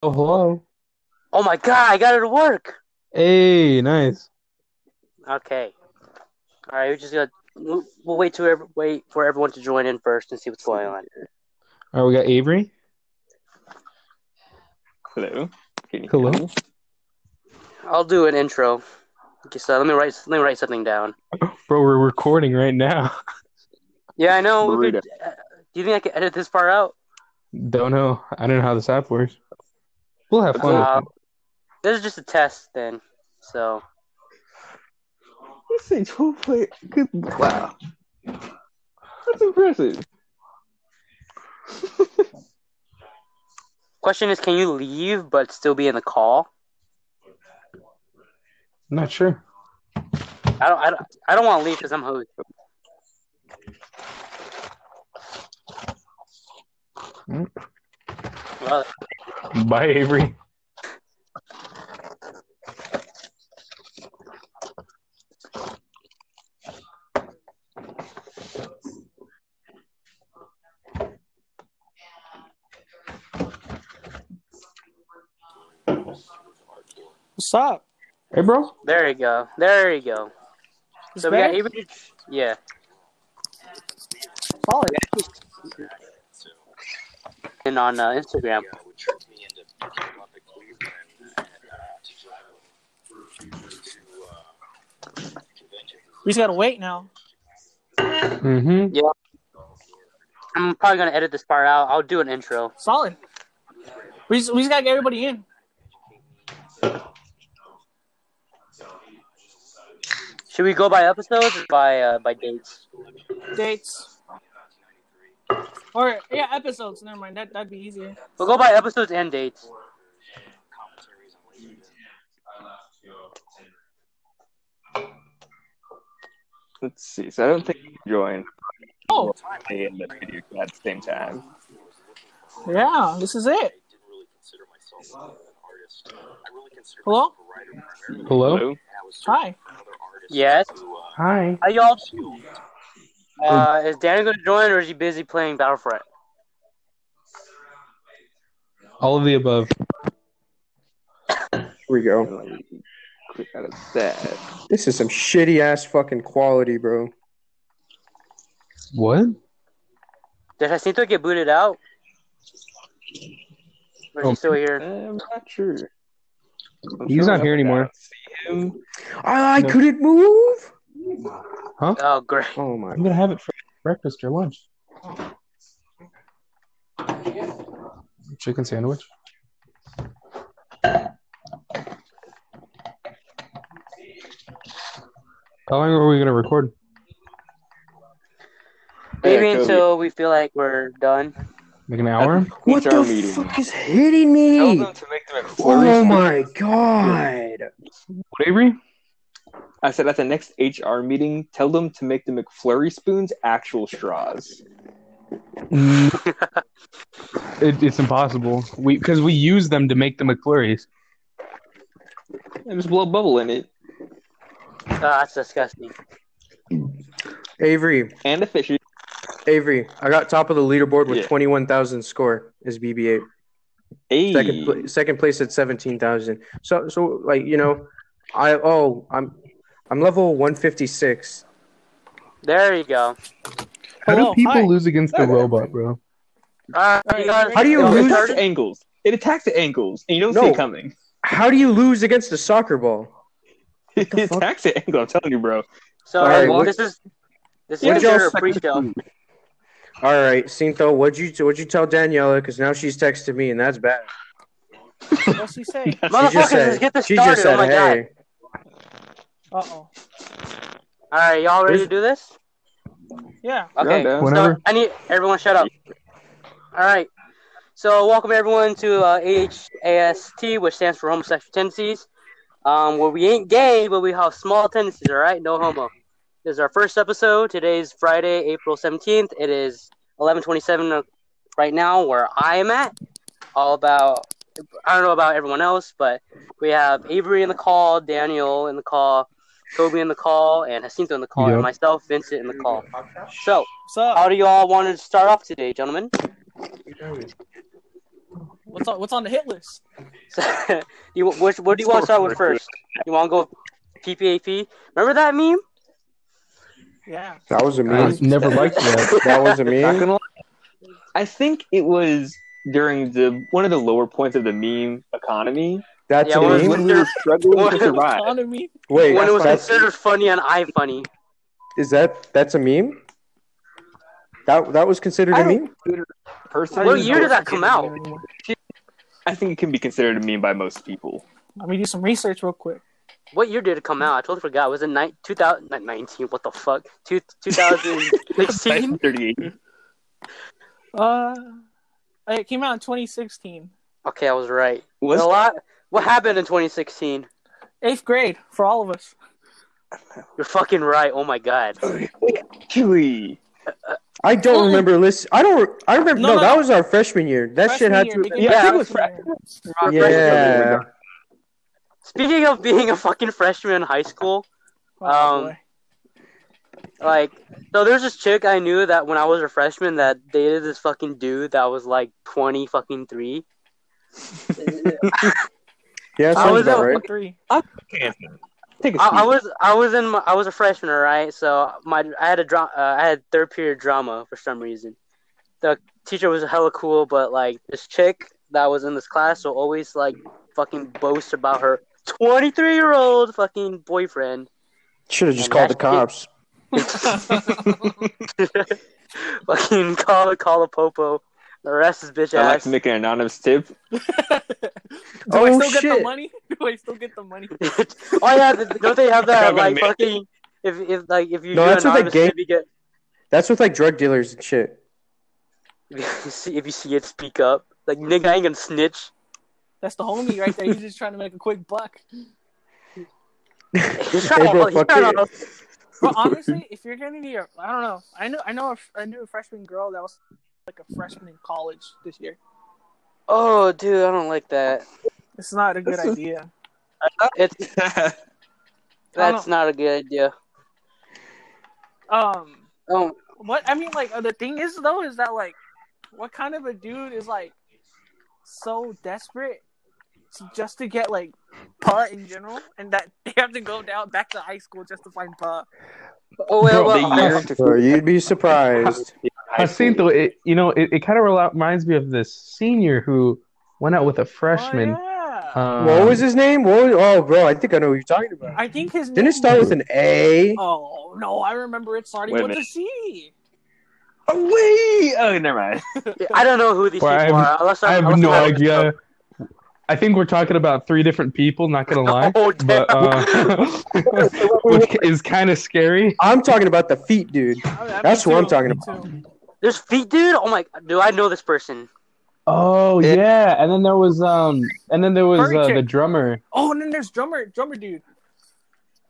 Oh, hello. Oh my god, I got it to work. Hey, nice. Okay. All right, we're just gonna we'll we'll wait to ev- wait for everyone to join in first and see what's going on. All right, we got Avery. Hello. Hello. hear? I'll do an intro. Okay, so let me write let me write something down. Bro, we're recording right now. Yeah, I know. Could, uh, do you think I can edit this far out? Don't know. I don't know how this app works. We'll have fun Uh, this is just a test then. So Let's say 12 play. Good. Wow. That's impressive. question is, can you leave but still be in the call? I'm not sure. I don't. I don't. I don't want to leave because I'm host. Hmm. Well, Bye, Avery. What's up? Hey, bro. there you go. There you go. He's So we got back? Avery. Yeah. Solid. And on uh, Instagram. We just gotta wait now. Mm-hmm. I'm probably gonna edit this part out. I'll do an intro. Solid. We just, we just gotta get everybody in. Should we go by episodes or by uh, by dates? Dates. Or yeah, episodes. Never mind. That that'd be easier. We'll go by episodes and dates. Let's see. So I don't think you can join Oh play in the video at the same time. yeah, this is it. Hello. Hello. Hello. Hi. Yes. Hi. How y'all do? Uh, is Danny gonna join or is he busy playing Battlefront? All of the above. Here we go. Click out of that. This is some shitty ass fucking quality, bro. What? Did Jacinto get booted out? Or is Oh. he still here? I'm not sure. I'm He's not here anymore. See him? I, I No. couldn't move. Oh, great. Oh my. I'm gonna have it for breakfast or lunch. Chicken sandwich. How long are we gonna record? Maybe Yeah, until we feel like we're done. Like an hour? What HR the meeting. fuck is hitting Tell me? them to make them Oh my god. What, Avery? I said at the next HR meeting, tell them to make the McFlurry spoons actual straws. It, it's impossible. We because we use them to make the McFlurries. And just blow a bubble in it. Oh, that's disgusting. Avery, And a fish. Avery, I got top of the leaderboard with Yeah. 21,000 score as BB8. Hey. Second, pla- second place at 17,000. So, so like, you know, I, oh, I'm, I'm level 156. There you go. How Hello, do people hi. lose against the robot, bro? Uh, How do you No, it lose- attacks the ankles. It attacks the ankles, and you don't see it coming. How do you lose against a soccer ball? It fuck? attacks the ankle. I'm telling you, bro. So All right, what- this is this is your say? pre-show. All right, Cinto, what'd you, what'd you tell Daniela? Because now she's texting me, and that's bad. What's he say? She Motherfuckers, just said, let's get this she started. just said, oh my hey. Uh oh. All right, y'all ready to do this? Yeah. Okay. down. So I need everyone shut up. All right. So welcome everyone to uh, AHAST, which stands for homosexual tendencies. Um, where we ain't gay, but we have small tendencies. All right, no homo. This is our first episode. Today's Friday, April seventeenth. It is eleven twenty-seven right now, where I am at. All about I don't know about everyone else, but we have Avery in the call, Daniel in the call, Toby in the call, and Jacinto in the call, Yep. and myself, Vincent, in the call. So, What's how do you all want to start off today, gentlemen? What's What's on What's on the hit list? So, you which, what do you want to start with first? You want to go with PPAP? Remember that meme? Yeah. That was a I meme. never liked that. That was a meme. I think it was during the one of the lower points of the meme economy. That's Yeah, a was meme. When we were struggling What- to survive. Economy. Wait, when it was that's, considered funny on iFunny. is that that's a meme? That that was considered I a meme. Personally, What year did that come out? I think it can be considered a meme by most people. Let me do some research real quick. What year did it come out? I totally forgot. Was it ni- 2019? What the fuck? Two, 2016? 38. Uh, it came out in 2016. okay, I was right. Was a lot. What happened in 2016? Eighth grade for all of us. You're fucking right. Oh my god. actually I don't remember. Listen, I don't. I remember. No, No, no, that was our freshman year. That shit Freshman had year, to. beginning Yeah, I think it was freshman year. Yeah. Speaking of being a fucking freshman in high school, Oh, Um, boy. like, so there's this chick I knew that when I was a freshman that dated this fucking dude that was like 20 fucking three. Yeah, I was about at- right. Three. take a I, I seat. was I was in my, I was a freshman, right? So my I had a dra- uh, I had third period drama for some reason. The teacher was hella cool, but like this chick that was in this class will always like fucking boast about her 23 year old fucking boyfriend. Should have just And called the cops. fucking call call a popo. Arrest is bitch I like ass. to make an anonymous tip. Do Oh, I still get the money? Do I still get the money? oh yeah, don't they have that like make- fucking if if like if you No, that's what they anonymous gave- tip, you get That's with like drug dealers and shit. if you see if you see it, speak up. Like nigga, I ain't gonna snitch. That's the homie right there. He's just trying to make a quick buck. He's Hey, trying bro, to, he's fuck trying it. to, But honestly, if you're gonna be, a, I don't know. I know, I know, a, I knew a freshman girl that was like a freshman in college this year. Oh, dude, I don't like that. It's not a good idea. It's that's don't- a good idea. Um, Um, what I mean, like, the thing is though, is that like, what kind of a dude is like so desperate to, just to get like putt in general, and that they have to go down back to high school just to find putt. oh well, Bro, well, the I- year to Bro, you'd be surprised. Jacinto, it you know, it, it kind of reminds me of this senior who went out with a freshman. Oh, yeah. Um, what was his name? What was, oh, bro, I think I know what you're talking about. I think his Didn't name it start was- with an A? Oh no, I remember it starting Wait with a minute. C. Oh, wait! Oh, never mind. I don't know who these Well, people have- are. Unless I have no I'm- idea. I think we're talking about three different people. Not gonna lie, Oh, damn. but uh, which is kind of scary. I'm talking about the feet, dude. Oh, yeah, That's what I'm talking about. too. There's feet, dude. Oh my, god, do I know this person? Oh Yeah. yeah, and then there was um, and then there was uh, the drummer. Oh, and then there's drummer, drummer dude.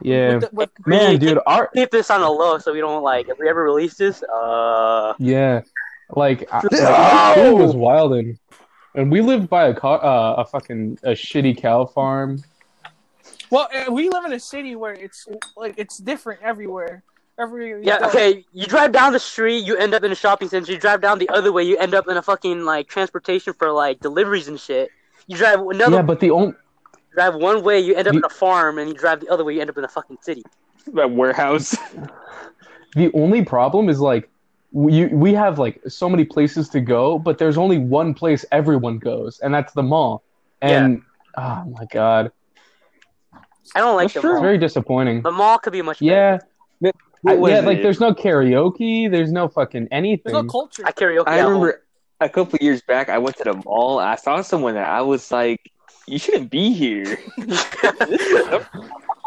Yeah, With the, with, man, dude, our Keep this on the low so we don't like if we ever release this. Uh, yeah, like, I, like No! our school was wilding, and and we lived by a car, uh, a fucking a shitty cow farm. well, uh, we live in a city where it's like it's different everywhere. Every yeah, okay. You drive down the street, you end up in a shopping center. You drive down the other way, you end up in a fucking like transportation for like deliveries and shit. You drive another Yeah, but the only drive one way, you end up The- in a farm, and you drive the other way, you end up in a fucking city. That warehouse. the only problem is like we we have like so many places to go, but there's only one place everyone goes, and that's the mall. And oh my god, I don't like That's the true. it's very disappointing. The mall could be much better. Yeah, I- was yeah, like it? there's no karaoke, there's no fucking anything. There's no culture. I karaoke. I remember a couple years back, I went to the mall. I saw someone that I was like, "You shouldn't be here."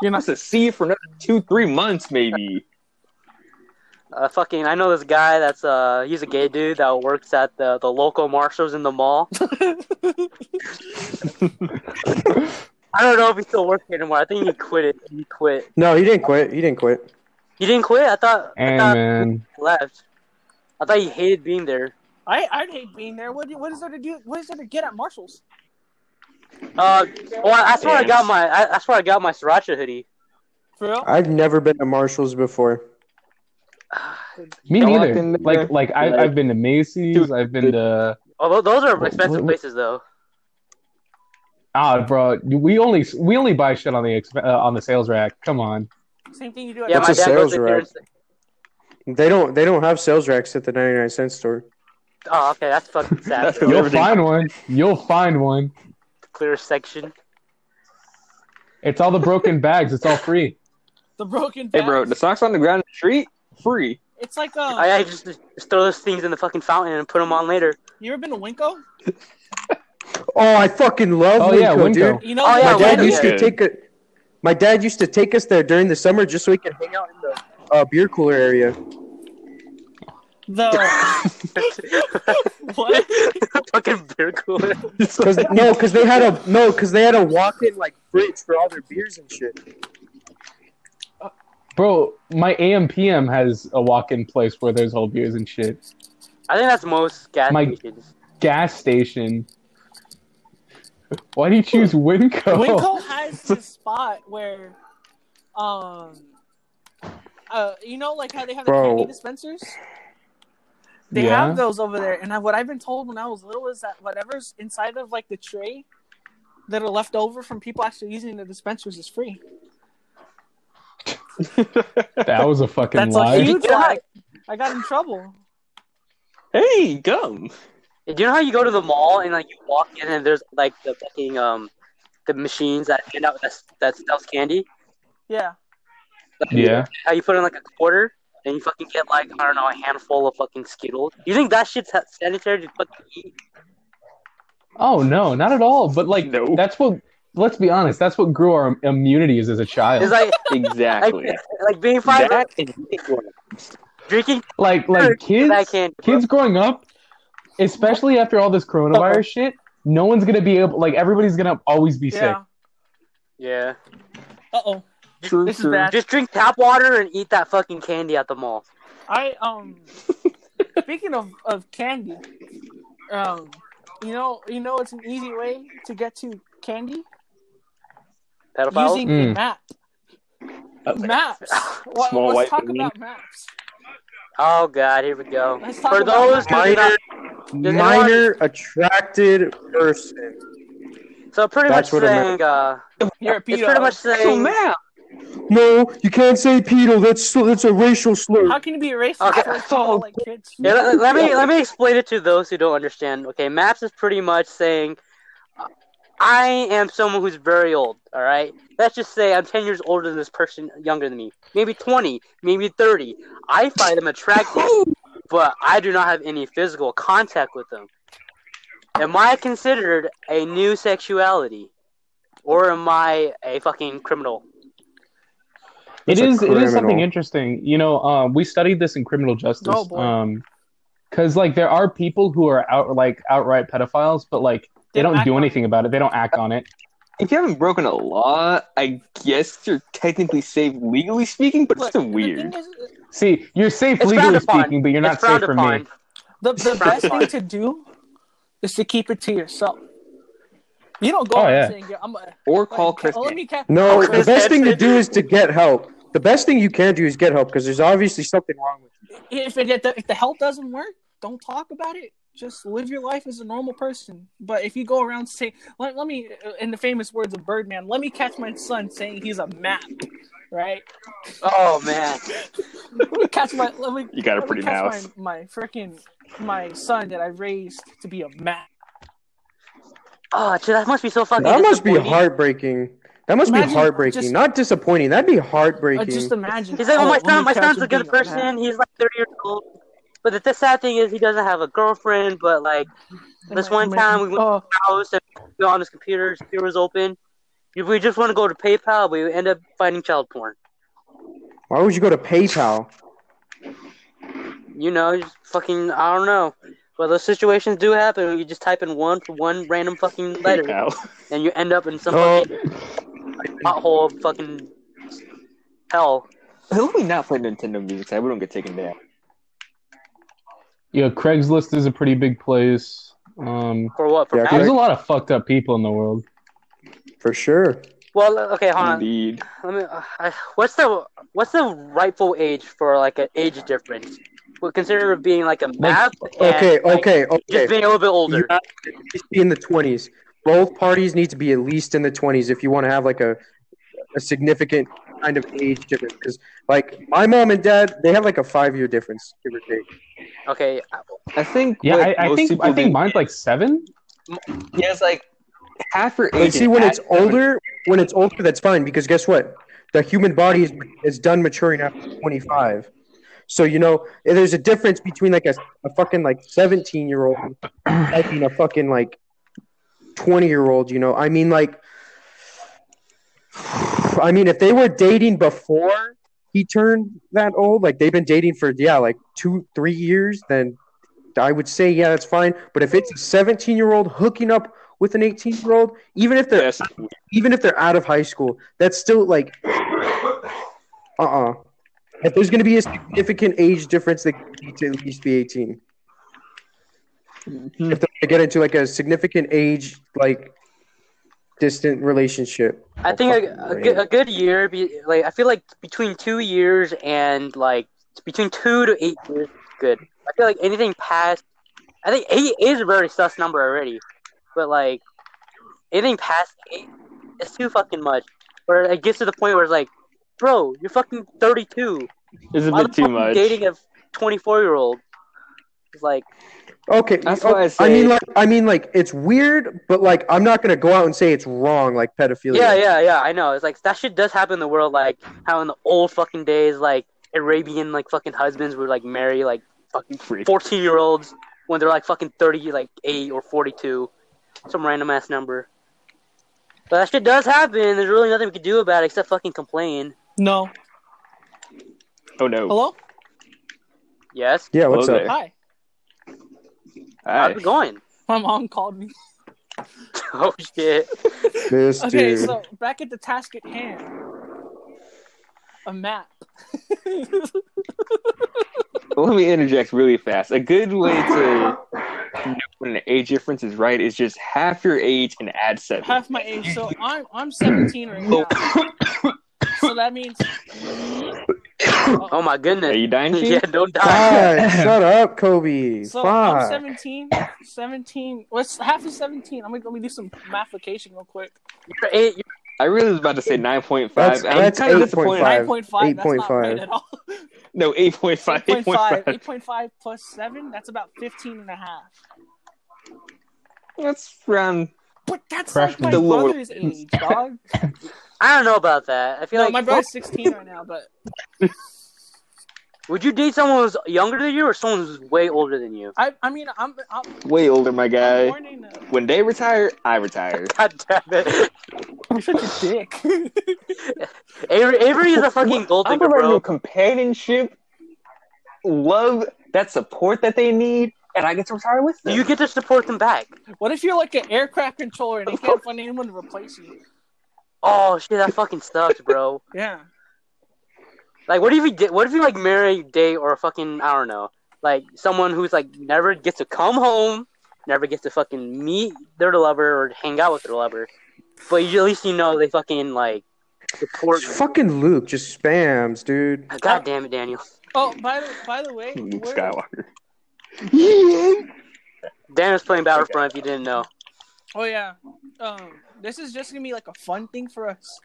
You're not to see it for another two, three months, maybe. Uh, fucking, I know this guy that's uh, he's a gay dude that works at the the local Marshalls in the mall. I don't know if he still works here anymore. I think he quit it. He quit. No, he didn't quit. He didn't quit. He didn't quit. I thought. I thought man, he left. I thought he hated being there. I I'd hate being there. What what is there to do? What is there to get at Marshalls? Uh, well, that's where I got my. I, that's where I got my sriracha hoodie. For real? I've never been to Marshalls before. me Don't neither. in there, Like like I, like, I've been to Macy's, dude, I've been to Although those are What- expensive what- places, though. Ah, bro, we only we only buy shit on the exp- uh, on the sales rack. Come on. Same thing you do at Yeah, my a dad sales to clearance. They don't they don't have sales racks at the 99 cent store. Oh, okay, that's fucking sad. That's. You'll Everything- find one. You'll find one. Clear section. It's all the broken bags. It's all free. the broken. Hey, bro, the socks on the ground in the street, free. It's like um. I, I just, just throw those things in the fucking fountain and put them on later. you ever been to Winco? Oh, I fucking love Oh, yeah, Winco, Winco. dude. You know. Oh, yeah, My dad Winco. used to take a my dad used to take us there during the summer just so we could hang out in the uh, beer cooler area. The what? fucking beer cooler. Cause no, cause they had a no, cause they had a walk-in like fridge for all their beers and shit. Bro, my AMPM has a walk-in place where there's all beers and shit. I think that's most gas My- stations. Gas station. Why do you choose Winco? Winco has this spot where, um, uh, you know, like how they have the Bro. candy dispensers. They Yeah. have those over there, and I, what I've been told when I was little is that whatever's inside of like the tray that are left over from people actually using the dispensers is free. That was a fucking That's lie. a huge lie. I got in trouble. Hey, gum. Do you know how you go to the mall and like you walk in and there's like the fucking um the machines that hand out that that sells candy? Yeah. Like, Yeah. How you put in like a quarter and you fucking get like I don't know a handful of fucking Skittles. You think that shit's sanitary to fucking eat? Oh no, not at all. But like, No. that's what. Let's be honest. That's what grew our immunities as a child. It's like like, Exactly. like being five that is drinking like like kids candy. kids growing up especially after all this coronavirus shit no one's gonna be able like everybody's gonna always be sick Yeah. Yeah. Uh oh. True, This is bad. Just drink tap water and eat that fucking candy at the mall. I um. speaking of of candy, um, you know, you know, it's an easy way to get to candy Pedophiles. using Mm. a map. Maps. What, Small let's white talk balloon. about maps. Oh god, here we go. Let's talk For about those that. do not, Minor, Does minor attracted person. so pretty That's much what saying, uh, You're a it's pretty much So, saying, man. No, you can't say pedo. That's that's a racial slur. How can you be a racist Okay, towards so- like kids? Yeah, let, let me let me explain it to those who don't understand. Okay, maps is pretty much saying I am someone who's very old. All right, let's just say I'm ten years older than this person, younger than me, maybe twenty, maybe thirty. I find them attractive, but I do not have any physical contact with them. Am I considered a new sexuality, or am I a fucking criminal? It That's a is. It is something interesting. You know, um, we studied this in criminal justice. Oh, boy. Um, because like there are people who are out like outright pedophiles, but like they, They don't don't act do on anything about it. They don't act on it. If you haven't broken a law, I guess you're technically safe legally speaking, but it's Look, still the weird. thing is, See, you're safe It's legally frowned upon. speaking, but you're not it's safe for upon. me. the, the best thing to do is to keep it to yourself. You don't go Oh, around yeah. saying, I'm a, Or call like, Chris. oh, let me ca- No, the best thing to do is to get help. The best thing you can do is get help because there's obviously something wrong with you. if it if the, if the help doesn't work, don't talk about it. Just live your life as a normal person. But if you go around saying, let, let me, uh, in the famous words of Birdman, let me catch my son saying he's a map, right? Oh man. Let me catch my, let me, You got a pretty catch mouth. My, my freaking, my son that I raised to be a map. Oh, dude, that must be so fucking. That must be disappointing. heartbreaking. That must Imagine be heartbreaking, just- not disappointing. That'd be Uh, heartbreaking. just imagine. He's like, oh, oh, my son, my son's a good being map. person. He's like 30 years old. But the, the sad thing is, he doesn't have a girlfriend. But like this one time, we went oh, to his house and we on his computer, his computer was open. If we just want to go to PayPal, we end up finding child porn. Why would you go to PayPal? You know, just fucking, I don't know. But those situations do happen. You just type in one one random fucking letter, PayPal. and you end up in some Oh. fucking pothole of fucking hell. Who we not play Nintendo Music side? We don't get taken down. Yeah, Craigslist is a pretty big place. Um, For what? For Yeah, math? there's a lot of fucked up people in the world. For sure. Well, okay, hold on. Indeed. Let me. Uh, what's the what's the rightful age for like an age difference? We consider it being like a math. and, Okay, like, okay, Just okay. being a little bit older. You be in the twenties. both parties need to be at least in the 20s if you want to have like a a significant kind of age difference. Because like my mom and dad, they have like a five year difference, give or take. Okay, I think. Yeah, I, I think I think mine's like seven. Yeah, it's like half your age. see, when it's older, when it's older, that's fine because guess what? The human body is, is done maturing after 25. So you know, there's a difference between like a, a fucking like 17 year old liking a fucking like 20 year old. You know, I mean like, I mean if they were dating before he turned that old, like they've been dating for yeah like two three years, then I would say yeah that's fine. But if it's a 17 year old hooking up with an 18 year old, even if they're Yes. even if they're out of high school, that's still like, uh uh If there's going to be a significant age difference, they need to at least be 18. If they're going to get into like a significant age, like distant relationship, I think a, a, good, a good year, be, like I feel like between two years and like between two to eight years, is good. I feel like anything past, I think eight is a very sus number already, but like anything past eight, it's too fucking much. Where it gets to the point where it's like, bro, you're fucking 32. It's a Why bit too much. dating a 24 year old? It's like, okay. That's oh, why I say. I mean, like, I mean, like, it's weird, but like, I'm not going to go out and say it's wrong, like pedophilia. yeah, yeah, yeah, I know. It's like that shit does happen in the world. Like how in the old fucking days, like Arabian like fucking husbands would like marry like fucking 14 year olds when they're like fucking 30, like 8 or 42. Some random ass number. But that shit does happen. There's really nothing we can do about it except fucking complain. No. Oh no. Hello? Yes? Yeah. What's Hello up? there. Hi. How's Hi. it going? My mom called me. Oh shit. This Okay, dude. so back at the task at hand. A map. Let me interject really fast. A good way to know when an age difference is right is just half your age and add seven. Half my age. So I'm I'm 17 right now. So that means Oh my goodness! Are you dying, Sheen? yeah, don't die. God, shut up, Kobe. so I'm 17. 17. What's half of 17? Let me let me do some mathification real quick. You're eight, you're I really was about to say 9.5. That's- I'm that's kind of 8.5. disappointed. 9.5. That's not 8.5. right at all. No, 8.5. 8.5. 8.5. 8.5 plus 7. That's about 15 and a half. That's around. But that's Freshman. like my lower- brother's age, dog. I don't know about that. I feel No, like my brother's 16 right now, but would you date someone who's younger than you or someone who's way older than you? I I mean I'm, I'm Way older, my guy. born in a, When they retire, I retire. God damn it. you're such a dick. Avery, Avery is a fucking gold I'm digger, providing bro. companionship, love, that support that they need, and I get to retire with them. You get to support them back. what if you're like an aircraft controller and they can't find anyone to replace you? Oh shit, that fucking sucks, bro. Yeah. Like, what if you did? What if you like marry, date, or fucking I don't know, like someone who's like never gets to come home, never gets to fucking meet their lover or hang out with their lover, but you, at least you know they fucking like support. Fucking Luke just spams, dude. God damn it, Daniel. Oh, by the by the way, Luke we're- Skywalker. Daniel's playing Battlefront. If you didn't know. oh yeah, um, this is just gonna be like a fun thing for us.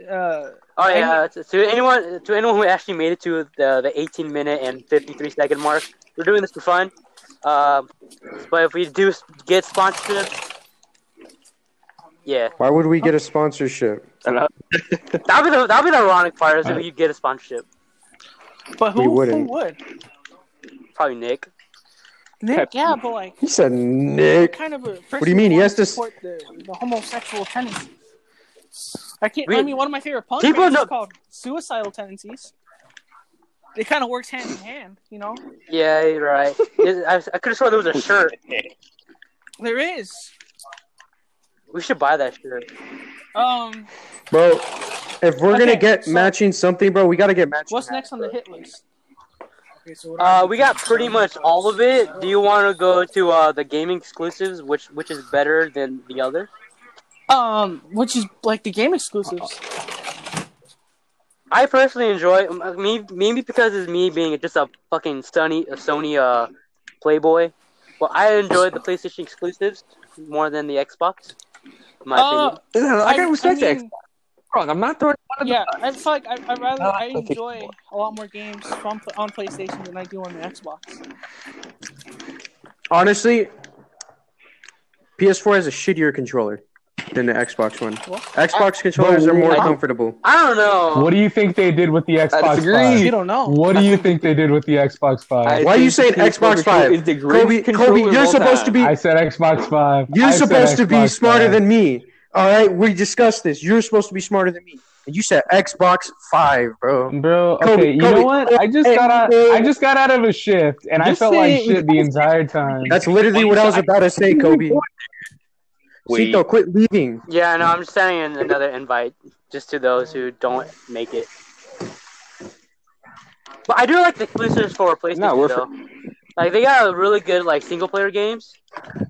Uh, Oh yeah, to, to anyone to anyone who actually made it to the the 18 minute and 53 second mark, we're doing this for fun. Um, but if we do get sponsorship, yeah, Why would we get a sponsorship? That'll be the that'll be the ironic part is if we get a sponsorship. but We who, who wouldn't. would? Probably Nick. Nick, yeah, but like, He said Nick. what kind of a What do you mean? He has to support the, the homosexual tendencies? I can't. We- I mean, one of my favorite punk People bands know- is called Suicidal Tendencies. It kind of works hand in hand, you know. Yeah, you're right. I, I could have sworn there was a shirt. There is. We should buy that shirt. Um, Bro, if we're gonna get so- matching something, bro, we gotta get matching. what's next on the hit list? Uh, we got pretty much all of it. Do you want to go to uh, the gaming exclusives, which which is better than the other? Um, which is like the game exclusives. I personally enjoy um, me maybe because it's me being just a fucking Sony a Sony uh playboy. But I enjoy the PlayStation exclusives. more than the Xbox. In my Uh, opinion. I gotta respect I that. mean, Wrong. I'm not throwing. one of Yeah, I feel like I, I rather I like enjoy a lot more games from on PlayStation than I do on the Xbox. Honestly, PS4 has a shittier controller than the Xbox one. What? Xbox controllers are more I- comfortable. I don't know. What do you think they did with the Xbox. Five? You don't know. What do you think they did with the Xbox Five? I Why are you saying Xbox 5? is the Kobe, Kobe, you're all supposed to be I said Xbox Five. you're I supposed to be Xbox smarter 5. than me. All right, we discussed this. You're supposed to be smarter than me, and you said Xbox Five, bro. Bro, okay, Kobe, you Kobe, know what? I just got out. I just got out of a shift, and I felt like shit the entire time. That's literally what I was about to say, Kobe. Wait. Cito, quit leaving. Yeah, no, I'm just sending another invite just to those who don't make it. But I do like the exclusives for PlayStation No, we're though. Like they got a really good like single player games,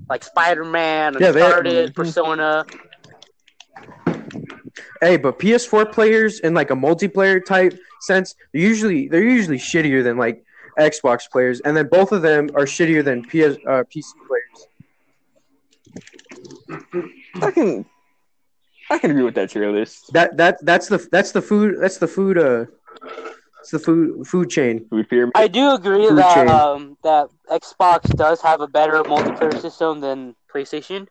like Spider Man, Yeah, they- Uncharted, mhm. Persona. Hey, but PS4 players in like a multiplayer type sense, they're usually they're usually shittier than like Xbox players, and then both of them are shittier than PS uh, PC players. I can. I can agree with that tier list. That that that's the that's the food that's the food uh it's the food food chain. Food pyramid. I do agree Food that chain. um, that Xbox does have a better multiplayer system than PlayStation.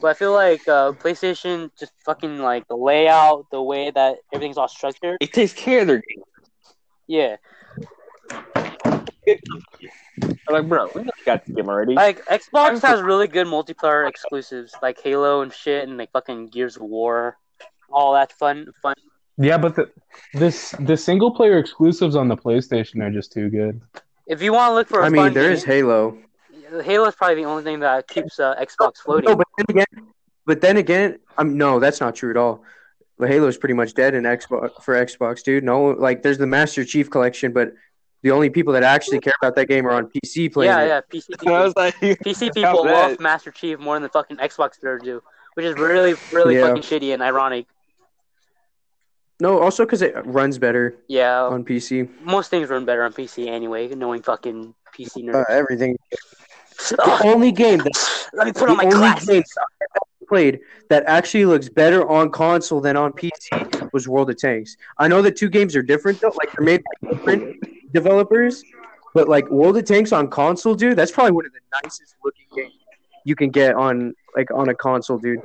But I feel like uh, PlayStation just fucking like the layout, the way that everything's all structured. It takes care of their game. Yeah, I'm like, bro, we got the game already. like Xbox has really good multiplayer exclusives, like Halo and shit, and like fucking Gears of War, all that fun, fun. yeah, but the this the single player exclusives on the PlayStation are just too good. If you want to look for, a I mean, fun there is game, Halo. Halo is probably the only thing that keeps uh, Xbox floating. No, but then again, but then again, um, no, that's not true at all. The Halo is pretty much dead in Xbox for Xbox, dude. No, like there's the Master Chief collection, but the only people that actually care about that game are on PC playing yeah, it. yeah, PC And I people, was like, PC people that. love Master Chief more than the fucking Xbox players do, which is really, really Yeah. fucking shitty and ironic. No, also because it runs better Yeah, on PC. most things run better on PC anyway, knowing fucking PC Uh, nerds. everything. The only game that Let me put the on my only glasses. game I've ever played that actually looks better on console than on PC was World of Tanks. I know the two games are different though, like they're made by different developers, but like World of Tanks on console, dude, that's probably one of the nicest looking games you can get on like on a console, dude.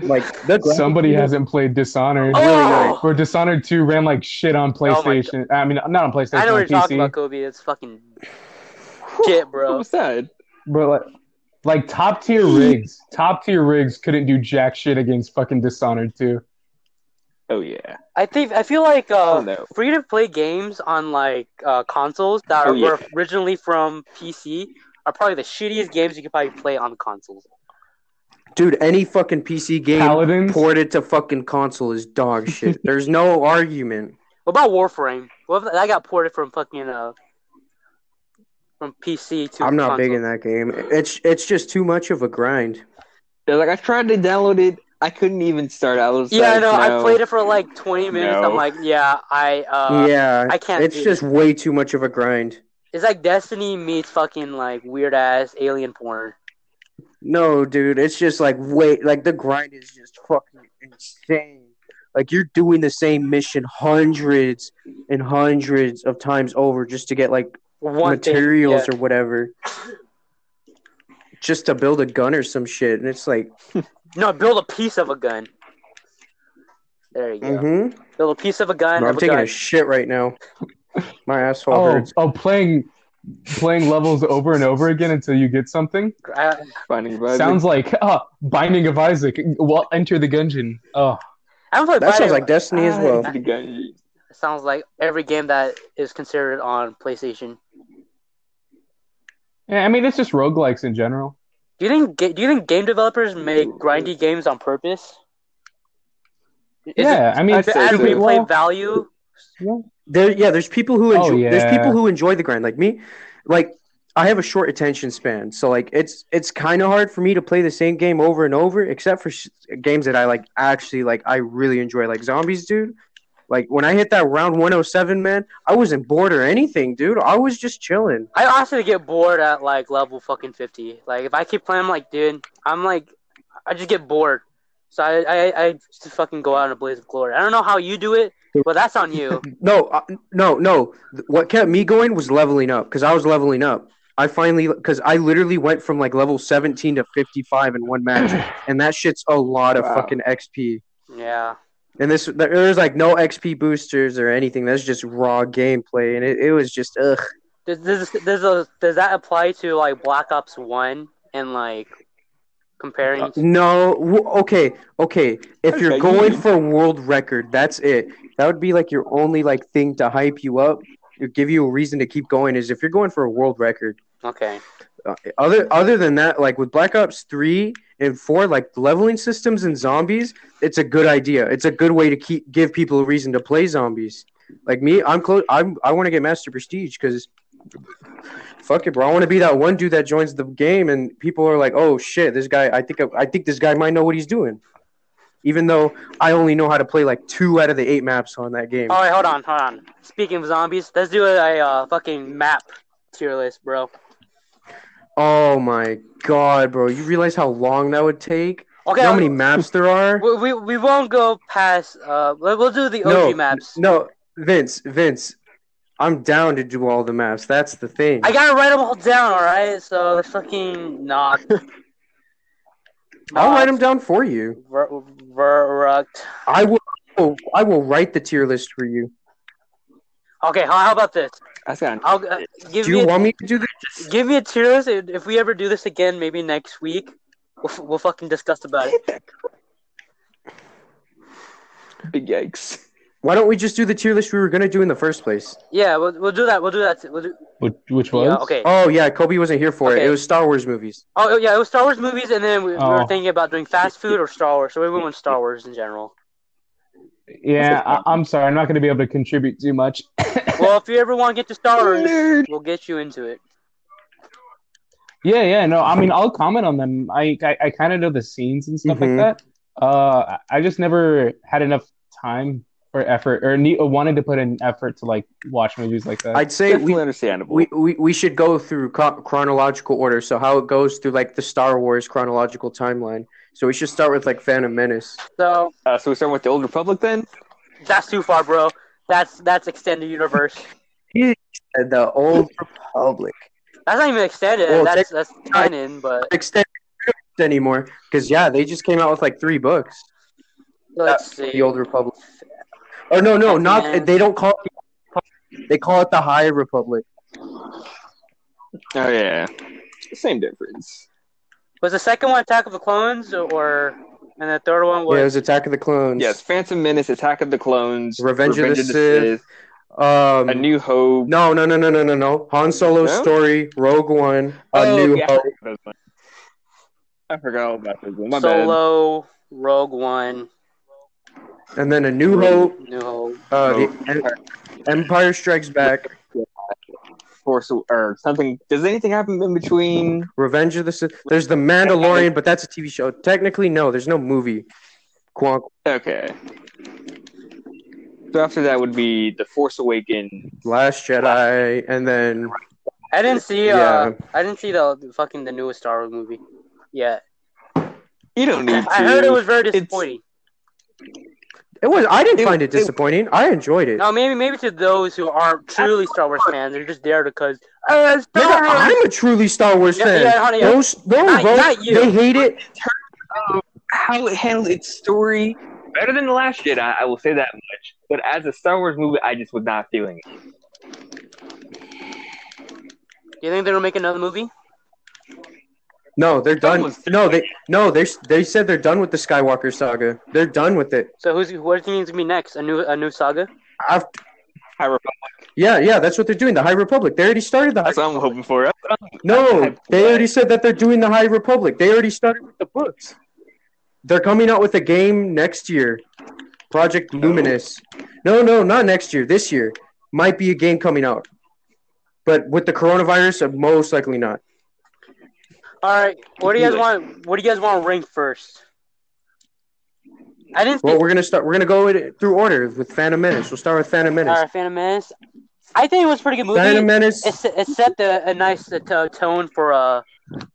Like the graphics, Somebody dude, hasn't played Dishonored. Oh! Or Dishonored 2 ran like shit on oh my PlayStation. I mean, not on PlayStation, I know what on you're talking PC. about, Kobe. It's fucking shit, bro. What's that? Bro, like, like top tier rigs, top tier rigs couldn't do jack shit against fucking Dishonored 2. Oh yeah. I think I feel like uh, Oh, no. free to play games on like uh, consoles that Oh, are, yeah. were originally from PC are probably the shittiest games you could probably play on consoles. dude, any fucking PC game Paladins? ported to fucking console is dog shit. There's no argument. What about Warframe? What if that got ported from fucking uh from PC to I'm not console? big in that game. It's it's just too much of a grind. They're like, I tried to download it. I couldn't even start. I was Yeah, like, no, I played it for like 20 minutes. No. I'm like, yeah, I uh yeah, I can't It's do just way too much of a grind. it's like Destiny meets fucking like weird ass alien porn. No, dude, it's just like wait, like the grind is just fucking insane. Like you're doing the same mission hundreds and hundreds of times over just to get like One materials thing, or whatever. Just to build a gun or some shit, and it's like, yeah. no, build a piece of a gun. There you go. mm-hmm. Build a piece of a gun. I'm a taking gun. a shit right now. My asshole Oh, hurts. oh, playing playing levels over and over again until you get something. I- Finding bugs. Sounds like uh, Binding of Isaac. Well, enter the gungeon. Oh, I haven't played That sounds like Destiny as well. The gun. sounds like every game that is considered on PlayStation. yeah. I mean, it's just roguelikes in general. Do you think do you think game developers make grindy games on purpose? Is yeah, I mean, it I'd to say add so. replay well, value? There, yeah, there's people who Oh, enjoy. There's people who enjoy the grind, like me. Like I have a short attention span, so like it's it's kind of hard for me to play the same game over and over, except for sh- games that I like actually like. I really enjoy, like zombies, dude. Like when I hit that round 107, man, I wasn't bored or anything, dude. I was just chilling. I honestly get bored at like level fucking fifty. Like if I keep playing, I'm like, dude, I'm like, I just get bored. So I I, I just fucking go out in a blaze of glory. I don't know how you do it, but that's on you. No, uh, no, no. What kept me going was leveling up because I was leveling up. I finally because I literally went from like level 17 to 55 in one match, and that shit's a lot of Wow. fucking XP. yeah. And this there's like no XP boosters or anything. That's just raw gameplay, and it, it was just ugh. Does does does, a, does that apply to like Black Ops One and like comparing? Uh, no, w- okay, okay. If you're going you- for world record, that's it. That would be like your only like thing to hype you up, to give you a reason to keep going. Is if you're going for a world record. Okay. Uh, other other than that, like with Black Ops three and four, like leveling systems and zombies, it's a good idea. It's a good way to keep give people a reason to play zombies. Like me, I'm close. I'm I want to get Master Prestige because. Fuck it, bro! I want to be that one dude that joins the game, and people are like, "Oh shit, this guy! I think I think this guy might know what he's doing." Even though I only know how to play like two out of the eight maps on that game. All right, hold on, hold on. Speaking of zombies, let's do a, a uh, fucking map tier list, bro. Oh my god, bro! You realize how long that would take? Okay, how many maps there are? we, we we won't go past. Uh, we'll do the OG no, maps. No, Vince, Vince, I'm down to do all the maps. That's the thing. I gotta write them all down. All right, so let's fucking knock. I'll write them down for you. Ver- I will. I will write the tier list for you. Okay, how, how about this? That's kind I'll uh, give Do me you a, want me to do this? give me a tier list. If if we ever do this again, maybe next week, we'll, we'll fucking discuss about it. big yikes. Why don't we just do the tier list we were gonna do in the first place? Yeah, we'll, we'll do that. We'll do that. We'll do, Which, which was? yeah, okay. Oh yeah, Kobe wasn't here for it. Okay. It was Star Wars movies. Oh yeah, it was Star Wars movies, and then we, we were Oh. thinking about doing fast food or Star Wars. So we went with Star Wars in general. Yeah, I, I'm sorry. I'm not going to be able to contribute too much. Well, if you ever want to get to Star Wars, we'll get you into it. Yeah, yeah, no. I mean, I'll comment on them. I I, I kind of know the scenes and stuff Mhm. like that. Uh, I just never had enough time or effort or need, or wanted to put in effort to like watch movies like that. I'd say Definitely we, understandable. we we we should go through co- chronological order. So how it goes through like the Star Wars chronological timeline. So we should start with like Phantom Menace. So uh, so we start with the Old Republic then. that's too far, bro. That's that's extended universe. And the Old Republic. That's not even extended. Well, that's that's canon, but Extended anymore because yeah, they just came out with like three books. let's see. The Old Republic. Or no, no, not Phantom they don't call it. They call it the High Republic. Oh yeah, same difference. Was the second one Attack of the Clones, or and the third one was Yeah, it was Attack of the Clones. Yes, Phantom Menace, Attack of the Clones, Revenge of the Sith. Um, A New Hope. no, no, no, no, no, no, no. Han Solo's No? story, Rogue One, A Oh, New yeah, I Hope. forgot those ones. I forgot all about those ones. My bad. Solo, Rogue One, and then A New Hope. New Hope. Uh, Hope. the Em- Empire Strikes Back, Force or something. Does anything happen in between? Revenge of the Sith. There's The Mandalorian, but that's a TV show. Technically, no, there's no movie. Quonk. Okay. So after that would be the Force Awakens. Last Jedi, and then I didn't see. Uh, Yeah. I didn't see the, the fucking the newest Star Wars movie. Yeah, You don't need to. I heard it was very It's- disappointing. It was. I didn't It- find it it- disappointing. I enjoyed it. No, maybe maybe to those who aren't truly Star Wars fans, they're just there because. Uh, Star Nigga, Wars! I'm a truly Star Wars Yeah, fan. yeah, honey. Those, those, Not- bro, not you. they hate it. how it handled its story better than the Last Jedi. I will say that much. But as a Star Wars movie, I just was not feeling it. Do you think they're gonna make another movie? No, they're done. No, they no, they they said they're done with the Skywalker saga. They're done with it. So who's what do you think gonna be next? A new a new saga? I've, High Republic. yeah, yeah, that's what they're doing. The High Republic. They already started the. High, That's what I'm hoping for. no, they already said that they're doing the High Republic. They already started with the books. They're coming out with a game next year. Project Luminous. No, no, not next year. This year might be a game coming out, but with the coronavirus, uh, most likely not. All right. What do you guys want? What do you guys want to rank first? I didn't. Well, think we're gonna start. We're gonna go through order with Phantom Menace. We'll start with Phantom Menace. All right, Phantom Menace. I think it was a pretty good movie. Phantom Menace. It, it set the, a nice uh, tone for uh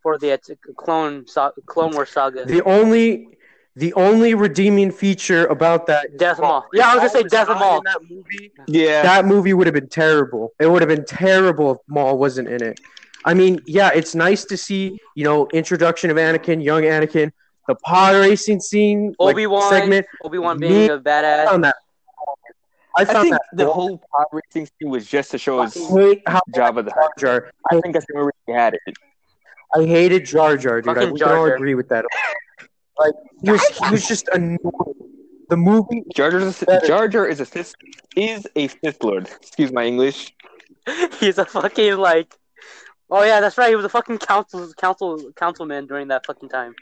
for the uh, t- clone so- Clone Wars saga. The only, the only redeeming feature about that Darth Maul. Maul. Yeah, I was gonna say Maul Death not Maul. That movie, Yeah. that movie would have been terrible. It would have been terrible if Maul wasn't in it. I mean, yeah, it's nice to see, you know, introduction of Anakin, young Anakin, the pod racing scene, Obi-Wan. segment. Obi Wan being a I badass. I found that. I I think that the whole pod racing scene was just to show us I hate how Jabba the Jar Hutt. Jar. I think that's the only reason we had it. I hated Jar Jar, dude. I, Fucking we Jar can all Jar. agree with that. Like he was, he was just annoying. The movie, Jar Jar is a, Jar Jar is a Sith is a Sith Lord. Excuse my English. He's a fucking like. Oh yeah, that's right. He was a fucking council council councilman during that fucking time.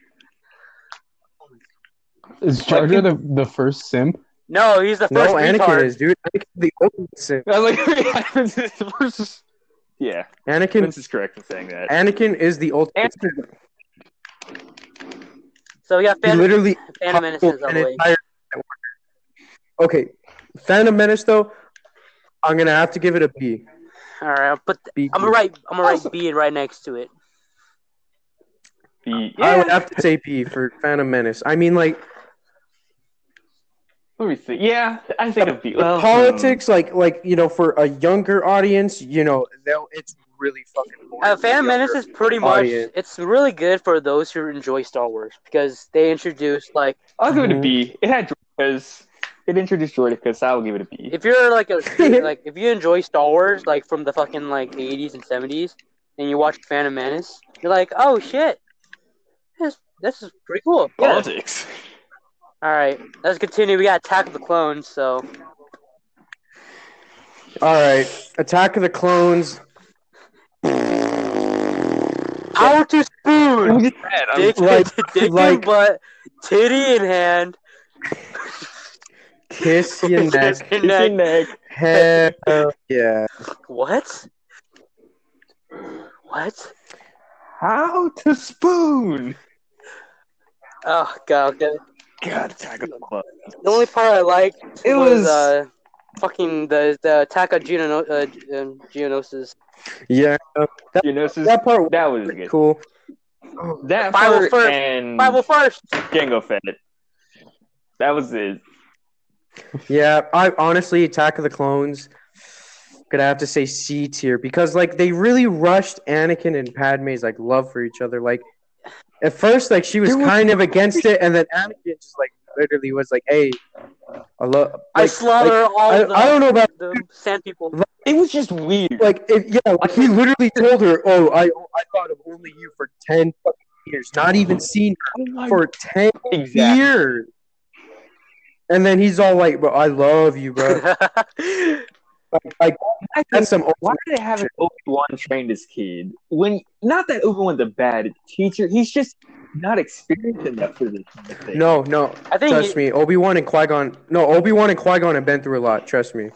Is Charger Jar the, the first simp? No, he's the first. no, first Anakin retard. is, dude. Anakin's the ultimate sin. I was like, versus- yeah, Anakin, Vince is correct in saying that. Anakin is the ultimate. sin. So we got He Phantom, literally Phantom Menace is an the entire. Okay, Phantom Menace though, I'm gonna have to give it a B. All right, I'll put. B I'm gonna write. I'm gonna write B right next to it. The, I would have to say B for Phantom Menace. I mean, like let me see. Yeah, I think it'd well, politics, like like you know, for a younger audience, you know, it's really fucking. boring Uh, Phantom Menace is pretty much. It's really good for those who enjoy Star Wars because they introduce like I'll give it a. B. It had because it introduced Droideka, so I'll give it a B. if you're like a like if you enjoy Star Wars like from the fucking like 80s and 70s and you watch Phantom Menace, you're like, oh shit, this this is pretty cool. Yeah. Politics. All right, let's continue. We got Attack of the Clones. So All right, Attack of the Clones. power to spoon, dick, Like- dick in like- butt, titty in hand. Kiss your neck. Kiss your neck. neck. Hell yeah. What? What? How to spoon? Oh god. Okay. God, Attack of the Clones. The only part I liked It was, was- uh, fucking the the attack of Geono- uh, um, Geonosis. Yeah, Geonosis. that part That was was good. cool. That Bible part first. and Bible first. Jango Fett. That was it. Yeah, I honestly Attack of the Clones. Gonna have to say C tier because like they really rushed Anakin and Padme's like love for each other. Like at first, like she was was- kind of against it, and then Anakin just like literally was like, "Hey, I love." I slaughter like, all I, the, I don't know about the sand people. It was just weird. like if, yeah, like he literally told her, "Oh, I I thought of only you for ten fucking years, not even seen her for ten exactly. years." And then he's all like, "Bro, I love you, bro." Like, like I think, that's some. why did they have an Obi Wan train this kid? When not that Obi Wan's a bad teacher, he's just not experienced enough for this kind of thing. No, no. I think Trust me, Obi Wan and Qui Gon. No, Obi Wan and Qui Gon have been through a lot. Trust me.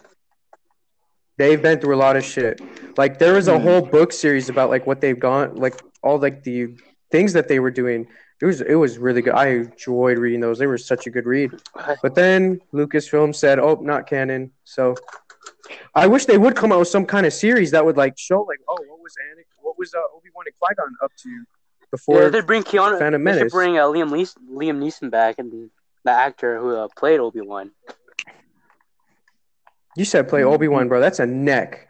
They've been through a lot of shit. Like there was a Hmm. whole book series about like what they've gone, like all like the things that they were doing. It was it was really good. I enjoyed reading those. They were such a good read. But then Lucasfilm said, "Oh, not canon." So I wish they would come out with some kind of series that would like show like, oh, what was Anakin, what was uh, Obi Wan and Qui Gon up to before? yeah, they bring Keanu. Phantom they should bring uh, Liam Lees- Liam Neeson back and the actor who uh, played Obi Wan. you said play Obi Wan, bro. That's a neck.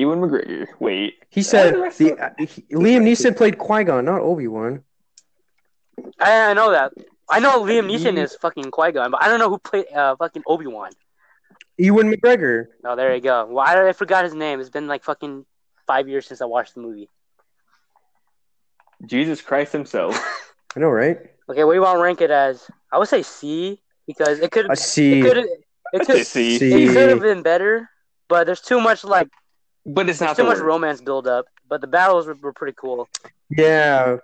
Ewan McGregor. Wait. He said the the uh, he- Liam Neeson played Qui Gon, not Obi Wan. I, I know that. I know Liam Neeson is fucking Qui Gon, but I don't know who played uh, fucking Obi Wan. Ewan McGregor. Oh, there you go. Well, I, I forgot his name. It's been like fucking five years since I watched the movie. Jesus Christ himself. I know, right? Okay, what do you want to rank it as? I would say C because it could A C. it could it could C. C. it could have been better, but there's too much like But it's there's not too much worst. romance build up. But the battles were, were pretty cool. Yeah.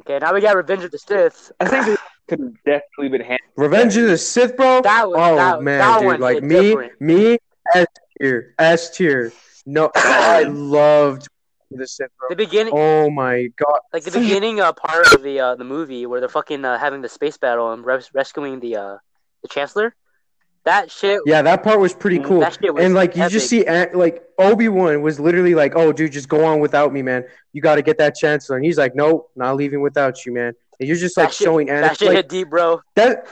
Okay, now we got Revenge of the Sith. I think it could have definitely been handled. Revenge of the Sith, bro. That was- oh that- man, that dude. Like me, different. me, S tier, S tier. No, I loved the Sith, bro. The beginning, Oh my god. like the beginning uh, part of the uh, the movie where they're fucking uh, having the space battle and res- rescuing the uh, the Chancellor. That shit. Yeah, that part was pretty mm, cool. That shit was And like you just see, like Obi Wan was literally like, "Oh, dude, just go on without me, man. You got to get that chancellor." And he's like, "Nope, not leaving without you, man." And you're just like that shit, showing that Anakin shit like hit deep, bro. that,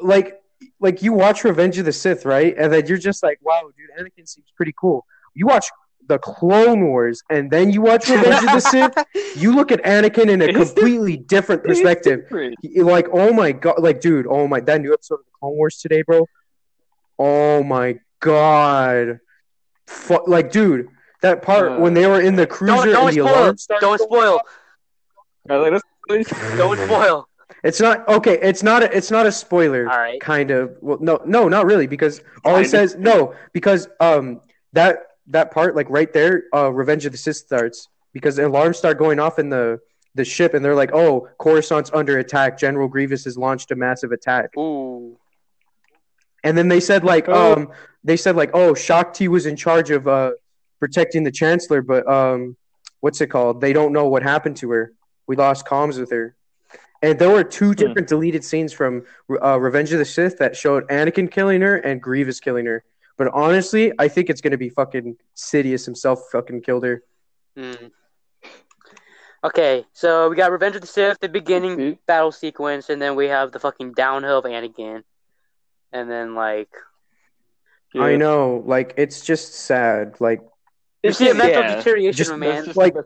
like, like you watch Revenge of the Sith, right? And then you're just like, "Wow, dude, Anakin seems pretty cool." You watch the Clone Wars, and then you watch Revenge of the Sith. You look at Anakin in a completely different perspective. Different. Like oh my god like dude oh my that new episode of the clone wars today bro oh my god Fu- like dude that part Uh, when they were in the cruiser Don't, don't and the spoil. alarm started Don't spoil. off, Alright, like, let's- Don't spoil. it's not okay it's not a, it's not a spoiler All right. kind of well no no not really because all he Kind of. says no because um that that part like right there uh revenge of the sith starts because the alarms start going off in the the ship and they're like oh coruscant's under attack general grievous has launched a massive attack Ooh. And then they said like Oh. um they said like oh Shaak Ti was in charge of uh protecting the chancellor, but um what's it called? They don't know what happened to her. We lost comms with her. And there were two different deleted scenes from uh, Revenge of the Sith that showed Anakin killing her and Grievous killing her. But honestly, I think it's gonna be fucking Sidious himself fucking killed her. Mm. Okay, so we got Revenge of the Sith, the beginning Mhm. battle sequence, and then we have the fucking downhill of Anakin, and then like I know, like it's just sad. Like you see a mental Yeah. deterioration Just- of man. just Like- the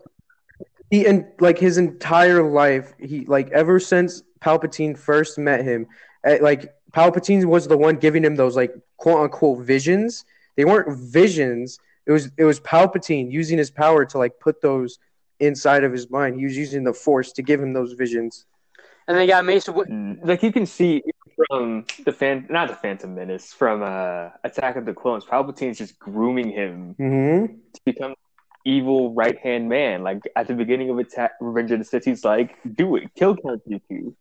he and like his entire life he like ever since palpatine first met him eh, like palpatine was the one giving him those like quote unquote visions they weren't visions it was it was palpatine using his power to like put those inside of his mind he was using the force to give him those visions And then you got Mace. Wi- like you can see from the fan, not the Phantom Menace, from uh, Attack of the Clones. Palpatine's just grooming him hmm to become evil right hand man. Like at the beginning of Attack Revenge of the Sith, he's like, "Do it, kill Count Dooku."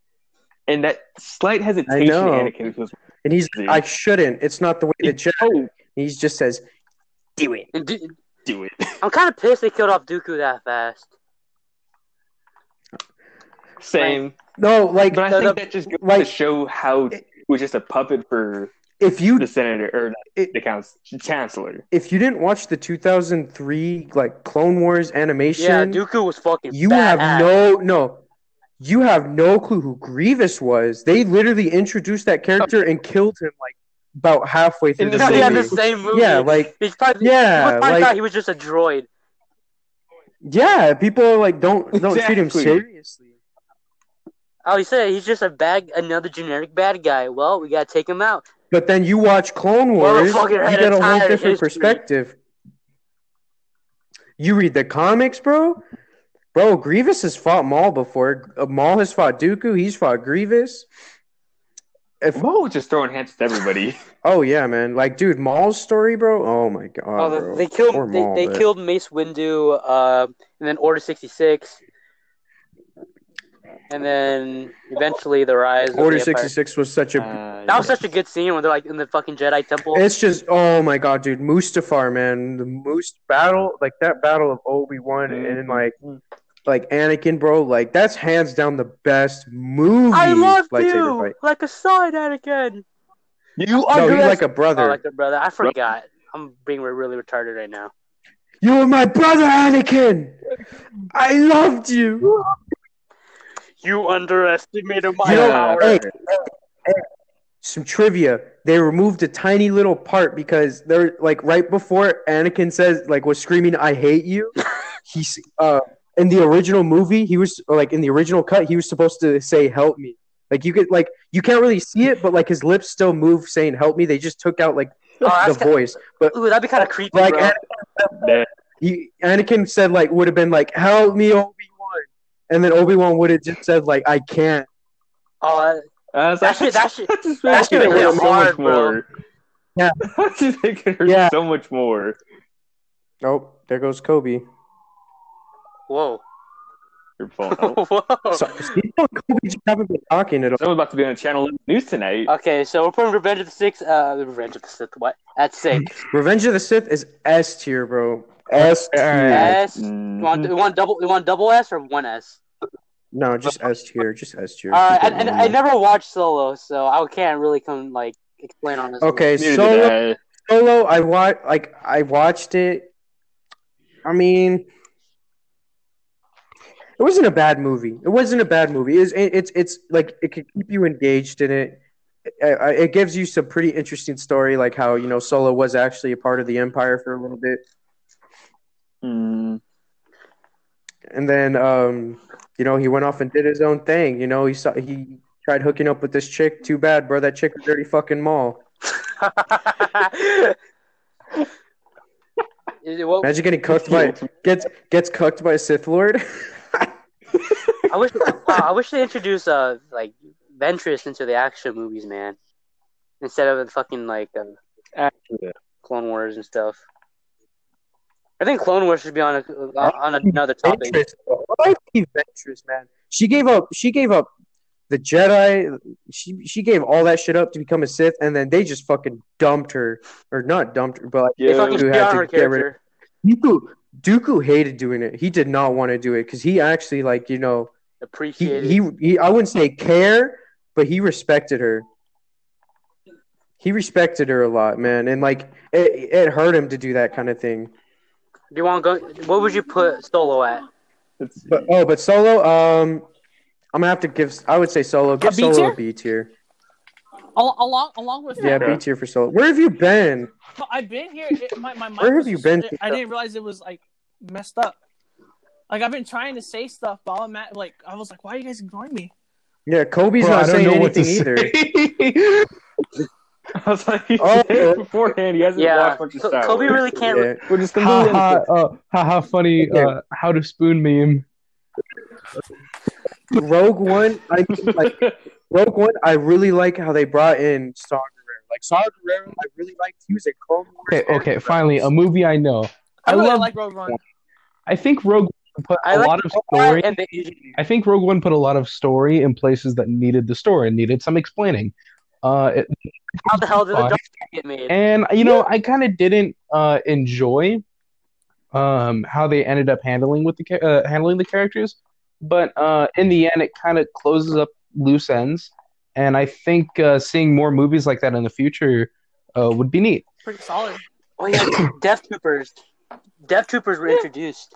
And that slight hesitation, know. Anakin was. and he's i shouldn't it's not the way the Jedi. Oh, he just says do it and Du- do it. I'm kind of pissed they killed off Dooku that fast. Same, no like but I the- think the- that just goes like- to show how it was just a puppet for if you the senator or It- the council, chancellor. if you didn't watch the 2003 like clone wars animation Yeah, Dooku was fucking. You badass. have no no. You have no clue who Grievous was. They literally introduced that character and killed him like about halfway through In the, the Yeah, same the movie. same movie. Yeah, like He's probably, Yeah, people probably like- thought he was just a droid. yeah, people are like don't don't treat him seriously. Oh, he said he's just a bad, another generic bad guy. Well, we gotta take him out. But then you watch Clone Wars, you Motherfucker get a whole different history. perspective. You read the comics, bro. Bro, Grievous has fought Maul before. Uh, Maul has fought Dooku. He's fought Grievous. If Maul was just throwing hands with everybody. oh yeah, man, like dude, Maul's story, bro. Oh my god, Oh, they- bro. they killed Poor they, Maul, they killed Mace Windu, uh, and then Order sixty six, and then eventually the rise. of Order sixty six was such a. Uh, That was such a good scene when they're like in the fucking Jedi temple. it's just oh my god, dude, Mustafar, man, the Moose battle, like that battle of Obi Wan Mhm. and like like Anakin, bro, like that's hands down the best movie. I love you fight. like a son, Anakin. You No, are he's like a brother. Oh, like a brother. I forgot. I'm being really retarded right now. you were my brother, Anakin. I loved you. You underestimated my You know, power. hey, some trivia. They removed a tiny little part because they're like right before Anakin says like was screaming "I hate you." He's uh in the original movie he was or, like in the original cut he was supposed to say "Help me." Like you could like you can't really see it, but like his lips still move saying "Help me." They just took out like Oh, the that's kinda- voice, but Ooh, that'd be kind of creepy, like bro. That- he, Anakin said like would have been like "Help me, Obi Wan," and then Obi Wan would have just said like "I can't." Oh, Uh, That shit- that shit- that just that makes shit hit hurt so hard, much bro. more. Yeah. that just make it hurt Yeah. so much more. Oh, there goes Kobe. whoa, Your phone. Oh. whoa. So, see, Kobe just haven't been talking at all. Someone's about to be on the Channel 11 News tonight. Okay, so we're putting Revenge of the Six. Uh, Revenge of the Sith. What? At six. Revenge of the Sith is S tier, bro. S tier. Alright. S. You Mm, want, you want double? You want double S or one S? No, just S tier. Just S tier. All right, and, and I never watched Solo, so I can't really come like explain on this. Okay, neither solo. I. Solo. I watch. Like I watched it. I mean, it wasn't a bad movie. It wasn't a bad movie. It's it's it's like it could keep you engaged in it. It, it gives you some pretty interesting story, like how you know Solo was actually a part of the Empire for a little bit, Mm, and then um, you know he went off and did his own thing. You know he saw he tried hooking up with this chick. Too bad, bro. That chick was dirty fucking Maul. Is it- what- Imagine getting cooked by gets gets cooked by a Sith Lord. I wish, wow, I wish they introduced uh like Ventress into the action movies, man, instead of the fucking like uh, actually, Clone Wars and stuff. I think Clone Wars should be on a, uh, on another topic. Be Ventress, man? She gave up. She gave up the Jedi. She she gave all that shit up to become a Sith, and then they just fucking dumped her, or not dumped her, but like, They fucking Dooku had to her get rid of-. Dooku. Dooku hated doing it. He did not want to do it because he actually like you know he, Appreciated. he he I wouldn't say care, but he respected her. He respected her a lot, man, and like it, it hurt him to do that kind of thing. Do you want to go? What would you put Solo at? But oh, but Solo, um, I'm gonna have to give. I would say Solo. Give A B Solo tier? a B tier. Along along with Yeah, that, B tier for Solo. Where have you been? I've been here. It, my my mic Where have was you just- been? I didn't realize it was like messed up. Like I've been trying to say stuff, but I'm at, like I was like, why are you guys ignoring me? Yeah, Kobe's Bro, I not don't saying know what to anything either. say. I was like, he Oh, said it yeah. beforehand. He hasn't Yeah, watched much of Co- Star Kobe Wars. really can't. Yeah. We're just ha completely ha, innocent. uh, ha ha, funny. Uh, how to spoon meme. Rogue One, I mean, like Rogue One, I really like how they brought in Saw Gerrera. Like Saw Gerrera, I really liked. He was a Clone Wars. Okay, okay, finally a movie I know. I, I really love- like Rogue One. I think Rogue One put I a like lot of story. and the I think Rogue One put a lot of story in places that needed the story, and needed some explaining. Uh, it, How the hell did the Fine. Dark get made? and you know, I kind of didn't uh, enjoy um, how they ended up handling with the uh, handling the characters, but uh, in the end, it kind of closes up loose ends. And I think uh, seeing more movies like that in the future uh, would be neat. Pretty solid. Oh yeah, Death Troopers. Death Troopers were introduced.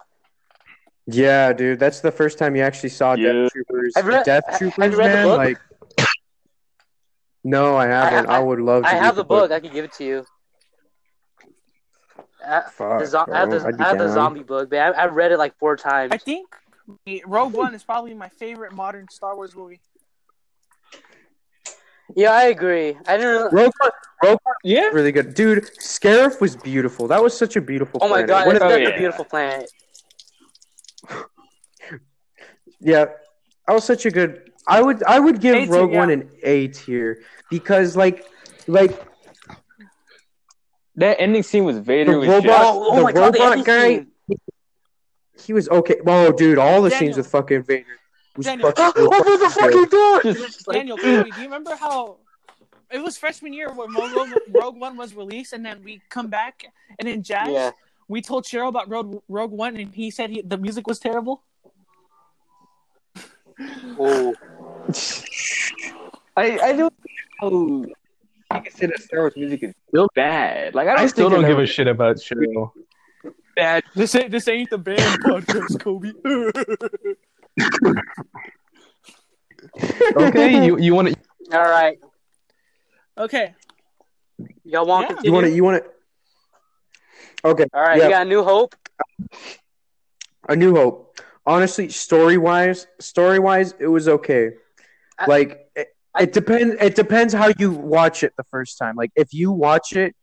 Yeah, dude, that's the first time you actually saw Yeah. Death Troopers. Have read- Death have you Troopers, read the man. book? Like, no, I haven't. I, I- would love to. I read have the book. I can give it to you. Uh, Fuck, the zo- I have, the, I'd I have the zombie book, but I, I read it like four times. I think Rogue One is probably my favorite modern Star Wars movie. Yeah, I agree. I didn't. Rogue One, Rogue One, Yeah. really good, dude. Scarif was beautiful. That was such a beautiful. Oh my planet. god, One it's of- Oh, yeah. a beautiful planet. Yeah, that was such a good. I would I would give A tier, Rogue yeah. One an A tier because like like That ending scene was Vader The was robot- just- Oh, oh the my god, the guy- scene. he was okay. Oh, dude, all the Daniel. scenes with fucking Vader was Daniel. fucking. Open the fucking door! just Daniel, Cody, do you remember how it was freshman year when Rogue, Rogue One was released, and then we come back, and in Jazz, Yeah. we told Cheryl about Rogue, Rogue One, and he said he, the music was terrible. Oh, I I don't know. You can say that Star Wars music is still bad. Like I don't I still don't give a shit about Cheryl. bad. This ain't this ain't the band podcast, Kobe. Okay, you you want to? all right. okay, Y'all want Yeah. to You want to? You want to? Okay. All right, yeah. you got a New Hope. A New Hope. Honestly, story wise, story wise, it was okay. I- like it, I- it depends. It depends how you watch it the first time. Like if you watch it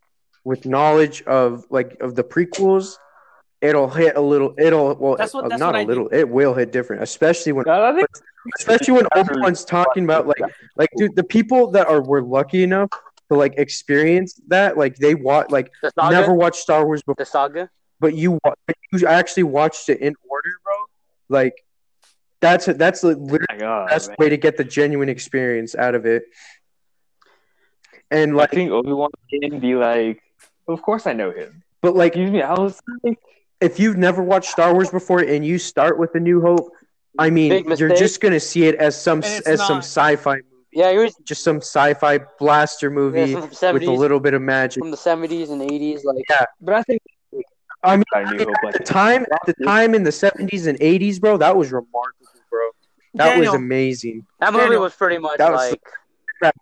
with knowledge of like of the prequels, it'll hit a little. It'll well, That's what- uh, that's not what a I little. It will hit different, especially when No, I think especially when Obi Wan's talking about like like dude, the people that are were lucky enough to like experience that, like they watch like The saga. never watched Star Wars before The saga. but you but you actually watched it in order, bro. Like that's that's the oh literally God, the best man. way to get the genuine experience out of it. And I like, think Obi Wan can be like, of course I know him. but like, Excuse me, I was like, if you've never watched Star Wars before and you start with A New Hope, I mean, you're just gonna see it as some as some sci-fi, movie. Yeah, it was just some sci-fi blaster movie from the with a little bit of magic. from the seventies and eighties. Like, yeah, But I think I mean, I I mean, at the time, at the time in the '70s and '80s, bro, that was remarkable, bro. That was amazing. that movie Daniel. was pretty much That was- like I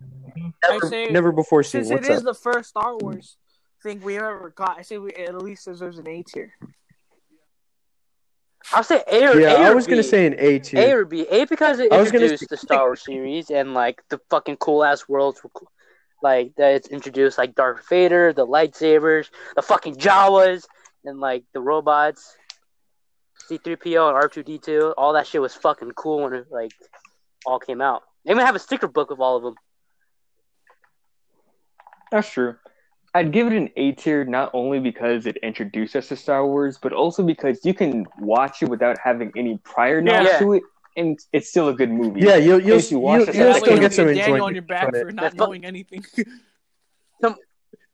Never, say never before seen. since What's it is up? the first Star Wars thing we ever got, I say we at least deserves an A tier. I'll say A or Yeah, A I or was gonna say an A tier. A or B. A because it I was gonna introduced say- the Star Wars series and like the fucking cool ass worlds, were cool. like that it's introduced like Darth Vader, the lightsabers, the fucking Jawas, and like the robots, C-3PO and R2D2. All that shit was fucking cool when it like all came out. They even have a sticker book of all of them. That's true. I'd give it an A tier not only because it introduced us to Star Wars, but also because you can watch it without having any prior knowledge Yeah. to it, and it's still a good movie. Yeah, you'll you'll, you you'll, watch you'll it, Yeah, that's still get some Daniel on your back for not knowing anything.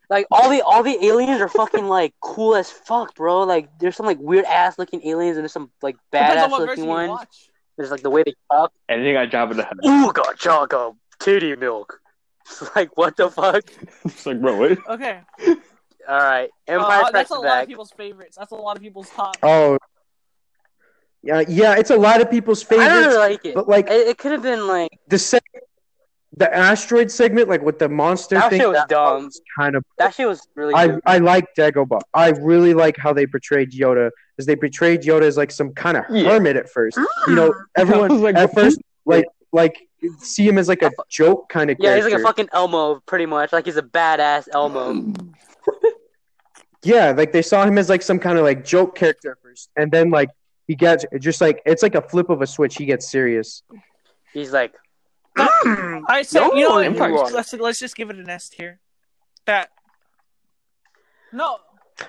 Like all the all the aliens are fucking like cool as fuck, bro. Like there's some like weird ass looking aliens and there's some like Depends badass on looking ones. watch. There's like the way they talk. And then I Jabba the Hutt. Ooga chugga titty milk. It's like what the fuck? It's like, bro, what? Okay, All right, Uh, Empire uh, that's a lot of people's favorites. That's a lot of people's top. Oh, yeah, yeah. It's a lot of people's favorites. I don't really favorites, like it. but like It, it could have been like the seg- the asteroid segment, like with the monster That thing, shit was that dumb. was kind of. that shit was really. I good. I like Dagobah. I really like how they portrayed Yoda, because they portrayed Yoda as like some kind of Yeah. hermit at first. You ah. know, everyone was like, at first like like see him as like a joke kind of character. yeah, he's like a fucking Elmo, pretty much. Like he's a badass Elmo. Yeah, like they saw him as like some kind of like joke character at first, and then like he gets just like it's like a flip of a switch. He gets serious. He's like, I said, No, you know, what? Strikes- let's let's just give it an S tier. That no,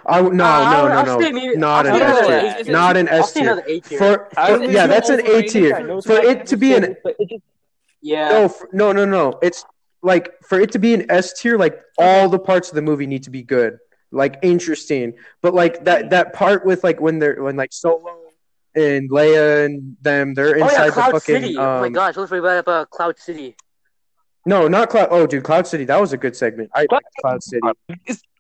I no no I'll- no no say maybe- not an S tier. It- not an S tier. A tier. For, for yeah, that's an A tier. For it to be an but it just yeah, no f- no no no, it's like for it to be an S tier, like all the parts of the movie need to be good, like interesting. But like that that part with like when they're when like Solo and Leia and them they're inside oh inside yeah, Cloud the fucking City. oh my um, gosh, let's forget about Cloud City. No, not Cloud. Oh, dude, Cloud City. That was a good segment. I like Cloud City,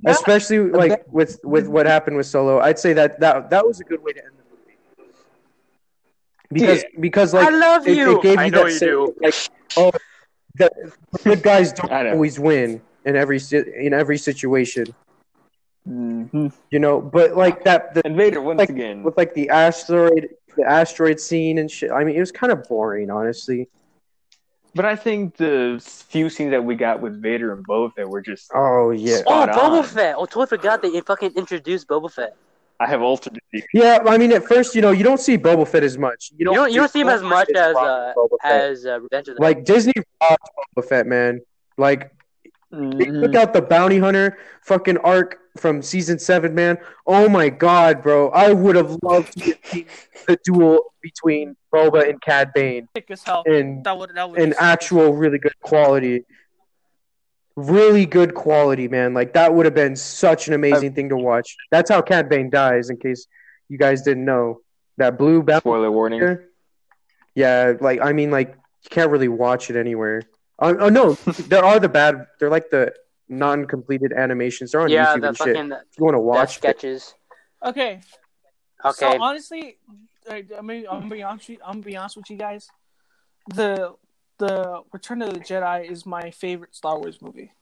especially like with with what happened with Solo. I'd say that that that was a good way to end the movie because because like I love it, you. it gave you I know that you sen- do. like oh the good guys don't always win in every in every situation, Mhm. you know. But like that the, And Vader once Like, again. with like the asteroid the asteroid scene and shit. I mean, it was kind of boring, honestly. But I think the few scenes that we got with Vader and Boba Fett were just. Oh yeah. Oh, Spot Boba on. Fett. Oh, totally forgot they fucking introduced Boba Fett. I have altered the Yeah, I mean, at first, you know, you don't see Boba Fett as much. You don't, you don't see him as much as uh, as uh, Revenge of the like Disney rocked Boba Fett, man. Like they Mhm. took out the bounty hunter fucking arc from season seven, man. Oh my god, bro! I would have loved to have seen the duel between Boba and Cad Bane thick in That would that would in actual really good quality. Really good quality, man. Like that would have been such an amazing thing to watch. That's how Cad Bane dies. In case you guys didn't know, that blue bounty Spoiler warning. Yeah. Yeah, like I mean, like you can't really watch it anywhere. Oh, oh no, there are the bad. They're like the non-completed animations. They're on yeah, YouTube the and shit. fucking If you want to watch sketches. okay. Okay, So honestly, I, I mean, I'm gonna be honest. with you- I'm gonna be honest with you guys. The the Return of the Jedi is my favorite Star Wars movie.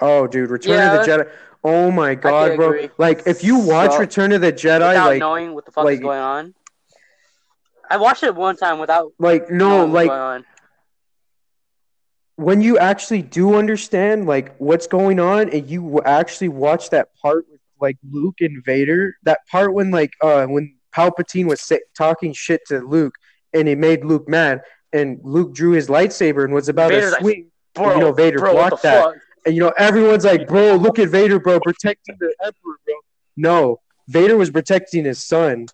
Oh, dude, Return Yeah, of the Jedi. Oh my god, bro! agree. Like if you watch So- Return of the Jedi, without like, knowing what the fuck is going on. I watched it one time without like no, like going on. When you actually do understand like what's going on, and you actually watch that part with like Luke and Vader, that part when like uh when Palpatine was sa- talking shit to Luke, and it made Luke mad, and Luke drew his lightsaber and was about Vader's to like, swing. Bro, you know, Vader bro, blocked that. fuck? And you know, everyone's like, bro, look at Vader, bro, protecting the Emperor, bro. No, Vader was protecting his son.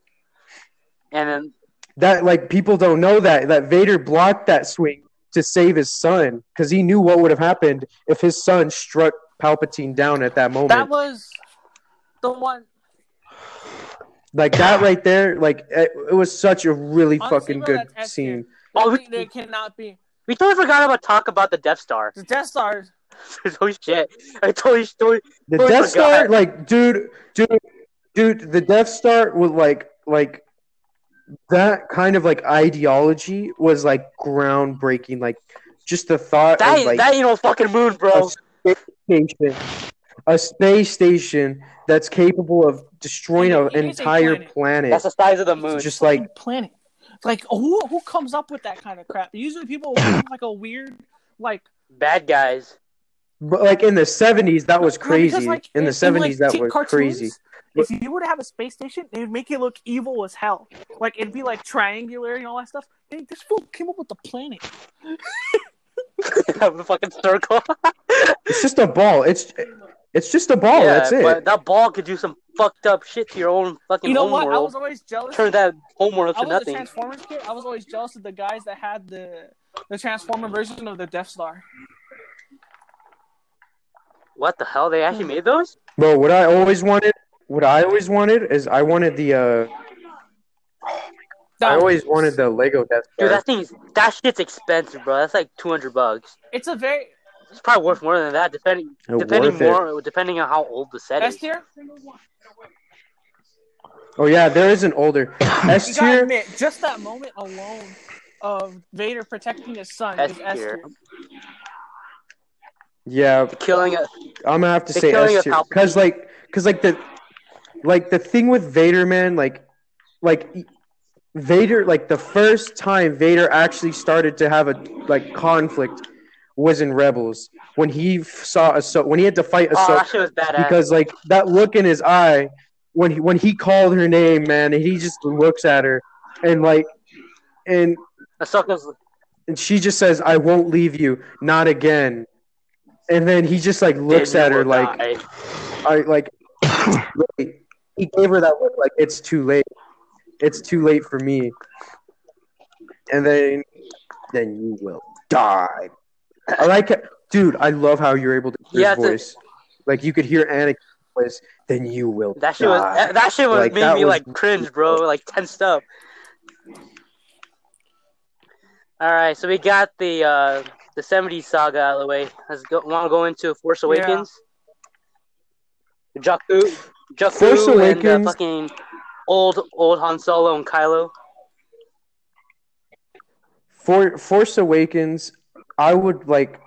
And then That like people don't know that that Vader blocked that swing to save his son because he knew what would have happened if his son struck Palpatine down at that moment. That was The one Like that right there, like it, it was such a really Honestly, fucking bro, good scene. Oh, One we- thing cannot be We totally forgot about talk about the Death Star. the Death Star. oh shit! I totally, totally The Totally Death Star, like, dude, dude, dude, the Death Star was like, like that kind of like ideology was like groundbreaking. Like, just the thought that of like that ain't no fucking moon, bro. a space station, a space station that's capable of destroying an it is a entire planet. planet. That's the size of the moon. Just like planet. Like who who comes up with that kind of crap? Usually people like a weird like Bad guys. But like in the seventies, that was No, because, crazy. like, in the like, seventies, that was cartoons, crazy. If you were to have a space station, it would make it look evil as hell. Like it'd be like triangular and all that stuff. Hey, this fool came up with the planet. Have the fucking circle. It's just a ball. It's it's just a ball. yeah, That's it. but that ball could do some fucked up shit to your own fucking You know home what? I world. was always jealous. Turn that home world I to was nothing. Transformers kid. I was always jealous of the guys that had the the Transformer version of the Death Star. What the hell? They actually made those? Bro, what I always wanted, what I always wanted is I wanted the uh, I always wanted the Lego Death Star. Dude, that thing's that shit's expensive, bro. That's like two hundred bucks. It's a very It's probably worth more than that, depending Oh, depending worth it. more depending on how old the set S is. tier. Oh yeah, there is an older You S gotta tier. admit, just that moment alone of Vader protecting his son S is S tier. Tier. Yeah, Killing it. I'm gonna have to say killing S tier because like because like the like the thing with Vader, man, like like Vader, like the first time Vader actually started to have a like conflict was in Rebels when he f- saw Ahso- when he had to fight oh, Ahsoka that shit was badass. because like that look in his eye when he when he called her name, man, and he just looks at her and like and Ahsoka's and she just says, "I won't leave you, not again." And then he just like looks at her like, die. I like really, he gave her that look like it's too late. It's too late for me. And then then you will die. I like it. Dude, I love how you're able to hear Yeah, his it's a- voice. Like you could hear Anakin's voice, then you will That shit was die. that, that shit was Like, made me was- like cringe, bro. Like tensed up. All right, so we got the uh the '70s saga out of the way. Let's go. Want to go into Force Awakens? Jakku, Jakku, Force and Awakens- uh, fucking old old Han Solo and Kylo. For Force Awakens, I would like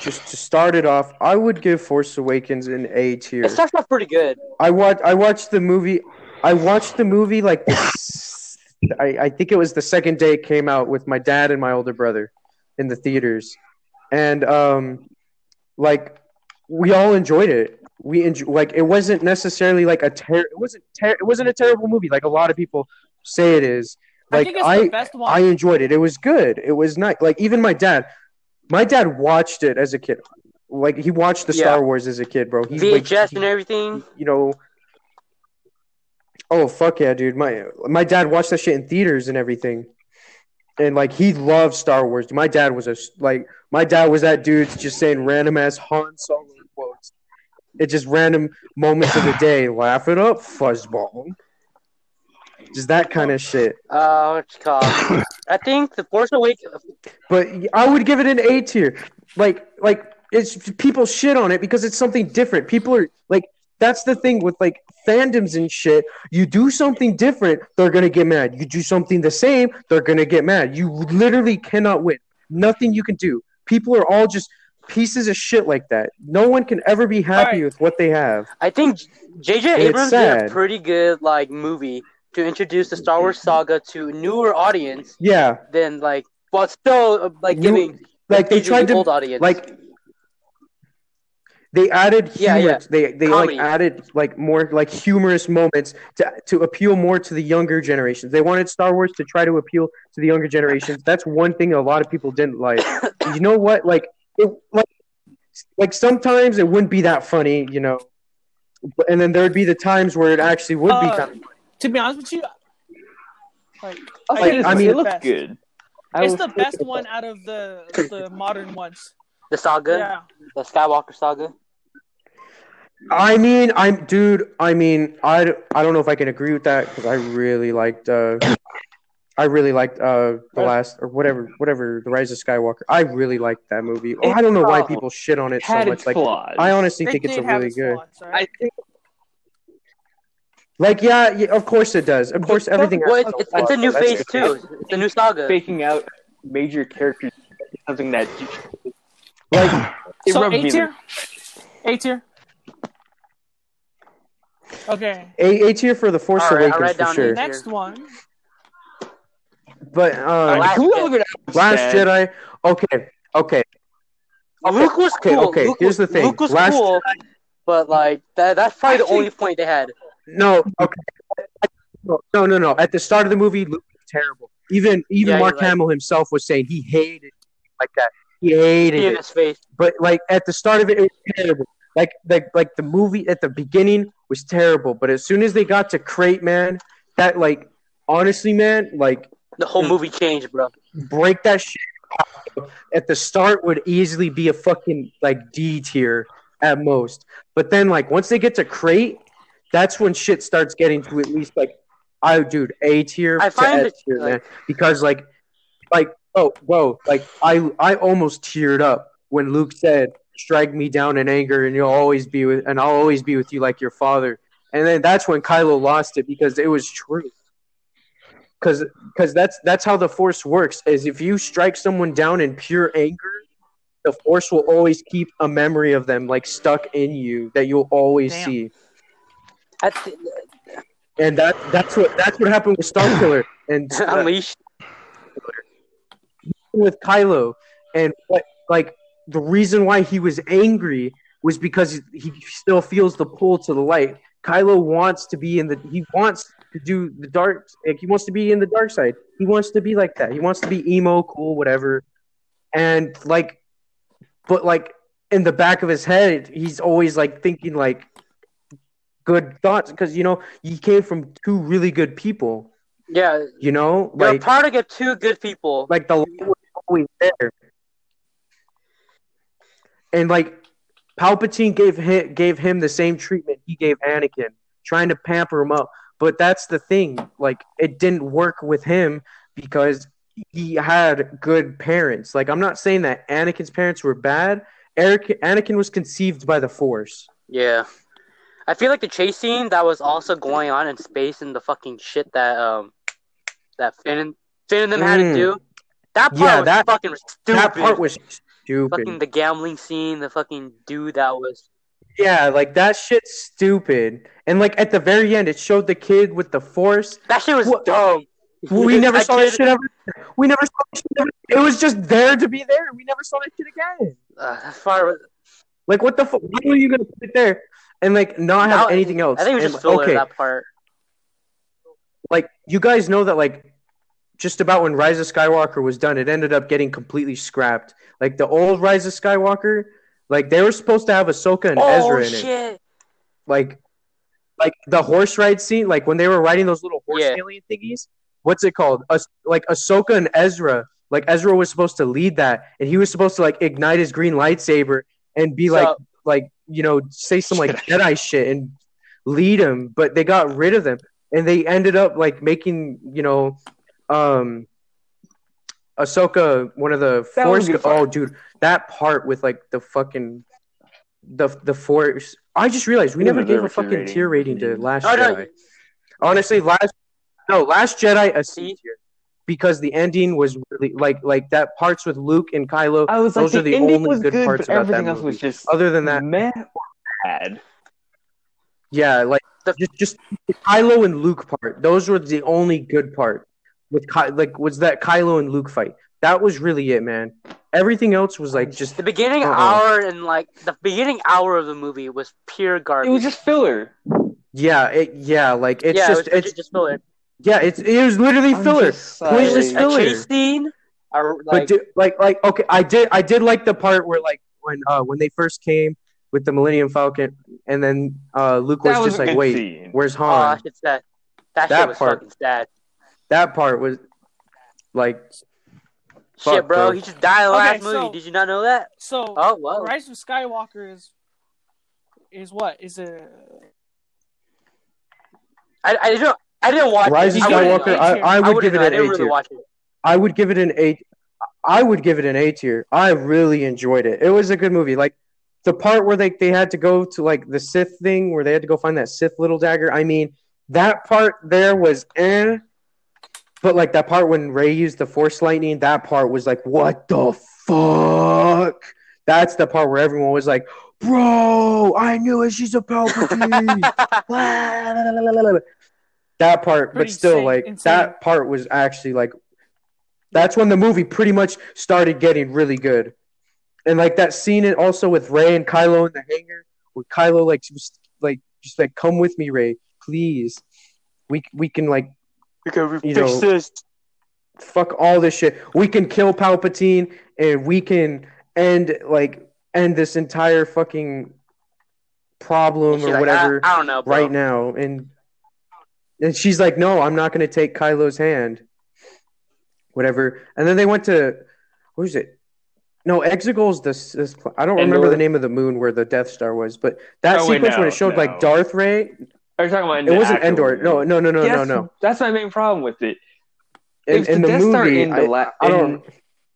just to start it off. I would give Force Awakens an A tier. It starts off pretty good. I watched. I watched the movie. I watched the movie like. I, I think it was the second day it came out with my dad and my older brother in the theaters, and um, like we all enjoyed it. We enjoy like it wasn't necessarily like a ter- it wasn't ter- it wasn't a terrible movie like a lot of people say it is. I Like think it's I the best one. I enjoyed it. It was good. It was nice. Like even my dad, my dad watched it as a kid. Like he watched the Yeah. Star Wars as a kid, bro. He like, VHS he- and everything. you know. Oh fuck yeah, dude! My my dad watched that shit in theaters and everything, and like he loved Star Wars. My dad was a like my dad was that dude just saying random ass Han Solo quotes. It just random moments of the day. Laugh it up, fuzzball. Just that kind of shit. Uh, what you call? it? I think the Force Awakens. But I would give it an A tier. Like like it's people shit on it because it's something different. People are like that's the thing with like fandoms and shit. You do something different, they're gonna get mad. You do something the same, they're gonna get mad. You literally cannot win. Nothing you can do. People are all just pieces of shit like that. No one can ever be happy Alright. with what they have. I think J.J. Abrams did a pretty good like movie to introduce the Star Wars saga to a newer audience Yeah, than like, but still uh, like New- giving like they tried the to old audience. like they added Yeah, humor. yeah. They they Comedy. like added like more like humorous moments to to appeal more to the younger generations. They wanted Star Wars to try to appeal to the younger generations. That's one thing a lot of people didn't like. you know what? Like it like like sometimes it wouldn't be that funny, you know. But- And then there would be the times where it actually would be Uh, kind of To be honest with you, like I'll I say think this I mean- it looks good. I it's the best one out of the the modern ones. the saga, Yeah, the Skywalker saga. I mean, I'm dude. I mean, I, I don't know if I can agree with that because I really liked uh, I really liked uh the last or whatever whatever the Rise of Skywalker. I really liked that movie. Oh, I don't know why people shit on it so had much. Like flaws. I honestly It think it's a really its good. flaws, alright? I think Like yeah, yeah, of course it does. Of course everything. has Well, its it's, it's, it's a new so phase good. too. It's a new saga. faking out major characters is something that Like it so A me tier. A tier. Okay. A, A tier for the Force All right, I'll Awakens write for sure. Next one. But um, Last Whoever that Last. Jedi. Okay, okay. Luke was okay, cool. okay, Luke here's was, the thing. Luke was Last cool, but like that, that's probably the Actually- only point they had. No, okay. No, no, no. At the start of the movie, Luke was terrible. Even even Yeah, Mark you're right. Hamill himself was saying he hated like that. He hated See in it. his face. But like at the start of it, it was terrible. Like like like the movie at the beginning was terrible. But as soon as they got to Crait, man, that like honestly, man, like The whole mm. movie changed, bro. break that shit. At the start would easily be a fucking like D tier at most. But then like once they get to Crait, that's when shit starts getting to at least like I dude A tier I to find S it, tier, man. Because like like oh whoa like I I almost teared up when Luke said strike me down in anger and you'll always be with and I'll always be with you like your father. And then that's when Kylo lost it because it was true. Cause, cause that's that's how the force works. Is if you strike someone down in pure anger, the force will always keep a memory of them like stuck in you that you'll always Damn. see. At the, And that that's what that's what happened with Starkiller and uh, Unleashed. with Kylo. And what like the reason why he was angry was because he still feels the pull to the light. Kylo wants to be in the he wants to do the dark like he wants to be in the dark side. He wants to be like that. He wants to be emo, cool, whatever. And like but like in the back of his head, he's always like thinking like good thoughts because you know he came from two really good people. Yeah, You know, you're like product of two good people. like the light was always there. And like Palpatine gave him, gave him the same treatment he gave Anakin, trying to pamper him up. But that's the thing, like it didn't work with him because he had good parents. Like I'm not saying that Anakin's parents were bad. Eric Anakin was conceived by the Force. Yeah. I feel like the chase scene that was also going on in space and the fucking shit that um that Finn and Finn and them had to Mm. do. That part Yeah, was that- fucking stupid. That part was stupid. fucking the gambling scene, the fucking dude that was Yeah, like that shit's stupid. And like at the very end, it showed the kid with the Force. that shit was What- dumb. We never saw that shit ever. We never saw that shit ever. It was just there to be there. We never saw that shit again. Uh, that part was, Like what the fuck? Why were you gonna put it there and like not have that- anything else? I think it was And, just filler okay, that part. like you guys know that like just about when Rise of Skywalker was done, it ended up getting completely scrapped. Like the old Rise of Skywalker, like they were supposed to have Ahsoka and Oh Ezra in it. like like the horse ride scene, like when they were riding those little horse Yeah. alien thingies. What's it called? As- like Ahsoka and Ezra. Like Ezra was supposed to lead that, and he was supposed to like ignite his green lightsaber and be So- like like you know say some like Jedi shit and lead him. But they got rid of them, and they ended up like making you know um Ahsoka one of the That was force. a good part. Oh, dude, that part with like the fucking the the force. I just realized we You never deserve gave a a fucking rating. tier rating to Last No, no. Jedi. Honestly, last no Last Jedi a C See? tier because the ending was really like like that parts with Luke and Kylo. I was like, Those are the ending only was good parts but about that everything else was just Other than that, meh or bad. yeah, like The- just just the Kylo and Luke part. Those were the only good part with Ky- like was that Kylo and Luke fight. That was really it, man. Everything else was like just The beginning Uh-uh. hour and like the beginning hour of the movie was pure garbage. It was just filler. yeah, it, yeah, like it's yeah, just it was it's just filler. yeah, it's it was literally I'm filler. just Pointless sorry. A filler. chase scene. Or, But like, do, like like okay, I did I did like the part where like when uh when they first came with the Millennium Falcon and then uh Luke was, was just like, wait, scene. where's oh, Han? shit's sad. That, That shit was part. fucking sad. That part was like Shit, Fuck, bro. bro. He just died in the Okay, last so- movie. Did you not know that? So Oh, well. Rise of Skywalker is is what is a I, I didn't. I didn't watch Rise it. of I wouldn't Skywalker. know. I, I would wouldn't give it know. I an didn't A really tier. watch it. I would give it an eight. I would give it an A tier. I really enjoyed it. It was a good movie. Like the part where they, they had to go to like the Sith thing, where they had to go find that Sith little dagger. I mean, that part there was eh. But like that part when Rey used the Force lightning, that part was like, what the fuck? That's the part where everyone was like, bro, I knew it. She's a Palpatine. that part, Pretty but still, insane- like insane. that part was actually like that's when the movie pretty much started getting really good. And like that scene and also with Rey and Kylo in the hangar, where Kylo like was like just like come with me, Rey, please. We we can like Because we You fixed know- this. fuck all this shit. We can kill Palpatine and we can end like end this entire fucking problem She's or like, whatever I, I don't know, bro. right now. And and she's like, no, I'm not going to take Kylo's hand. Whatever. And then they went to what was it? No, Exegol's this. this I don't remember the name of the moon where the Death Star was, but that Oh, wait, sequence when it showed no. like Darth Rey, Are you talking about? in it wasn't Endor. movie? No, no, no, no, Yes, no, no. That's my main problem with it. In, If in the the Death Star movie, in the I, la- I don't. in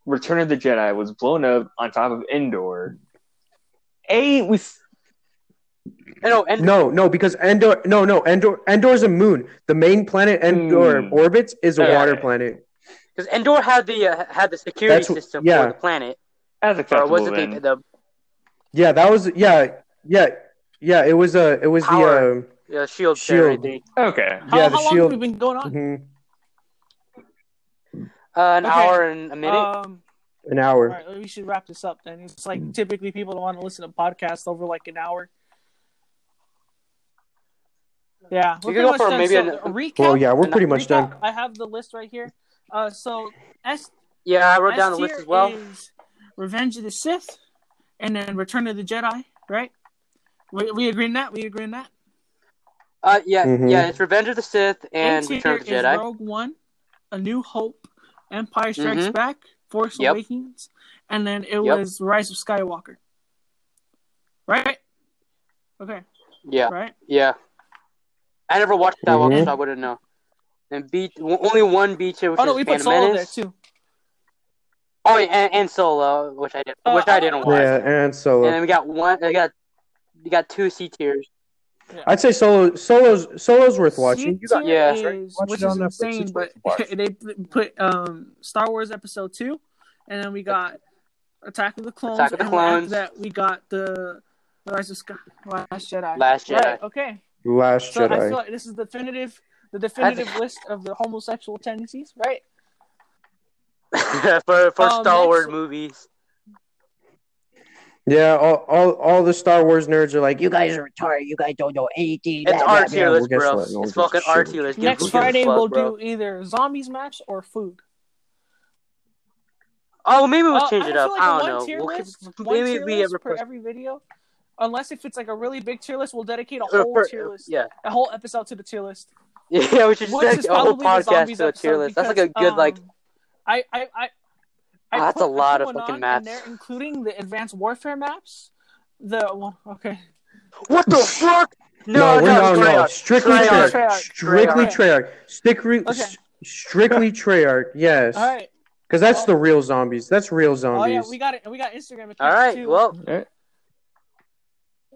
Return of the Jedi was blown up on top of Endor. A we s- I know, and No, no, because Endor, no, no, Endor, Endor is a moon. The main planet Endor Hmm. orbits is a Okay. water planet. because Endor had the uh, had the security That's system yeah. for the planet, that's or was it then. the, the Yeah, that was yeah, yeah, yeah. It was a, it was Power. the uh, shield? Shield. everything? okay. how, Yeah, the how long have we been going on? uh, mhm, Uh, an Okay. hour and a minute. Um, an hour. right, we should wrap this up then. It's like typically people don't want to listen to podcasts over like an hour. Yeah, We we're could go pretty much for done. maybe So, an- a recap. Well, yeah, we're pretty much recap, done. I have the list right here. Uh, so S yeah, I wrote down the list as well. is Revenge of the Sith, and then Return of the Jedi. Right? We, we agree on that. We agree on that. Uh, yeah, Mhm. yeah, it's Revenge of the Sith and A tier Return of the is Jedi. Rogue One, A New Hope, Empire Strikes Mhm. Back, Force Yep. Awakens, and then it Yep. was Rise of Skywalker. Right? Okay. Yeah, Right. yeah. I never watched that one, Mhm. so I wouldn't know. And beat only one beat here, which Oh no, is we put Phantom Solo there too. Oh, yeah, and, and Solo, which I did, Uh, which I didn't watch. Yeah, and solo. And then we got one. I got, you got two C tiers. I'd say Solo. Solo's Solo's worth watching. You got Yeah. is, Watch which it is on Netflix. insane, but they put um Star Wars Episode Two, and then we got Attack of the Clones. Attack of the and Clones. that we got the Rise of Sky, Last Jedi. Last Jedi. Right, okay. Last So I Jedi. feel like this is the definitive, the definitive list of the homosexual tendencies, right? for for Um, Star Wars movies. Yeah, all, all all the Star Wars nerds are like, you guys are retarded. You guys don't know anything. It's blah, blah, R tier list, bro. what? It's fucking R shit. tier list. Next Who Friday fuck, we'll bro? do either zombies match or food. Oh, maybe we'll Uh, change I it up. like I a don't know. We'll- list, one maybe we list ever per every video. Unless if it's like a really big tier list, we'll dedicate a whole for- tier list, Yeah, a whole episode to the tier list. yeah. We should Which is a whole probably the podcast zombies to a tier episode list. That's like a because, good like. um, I I I. I Oh, that's a lot of fucking maps. They're including the advanced warfare maps. The well, okay. What the fuck? No, No, we're no, no, no, Treyarch. strictly Treyarch. Treyarch, Treyarch. strictly Treyarch. Treyarch, strictly, Okay. strictly Treyarch. Yes, All right. because that's the real zombies. That's real zombies. Oh yeah, we got it. We got Instagram accounts All right. too. Well,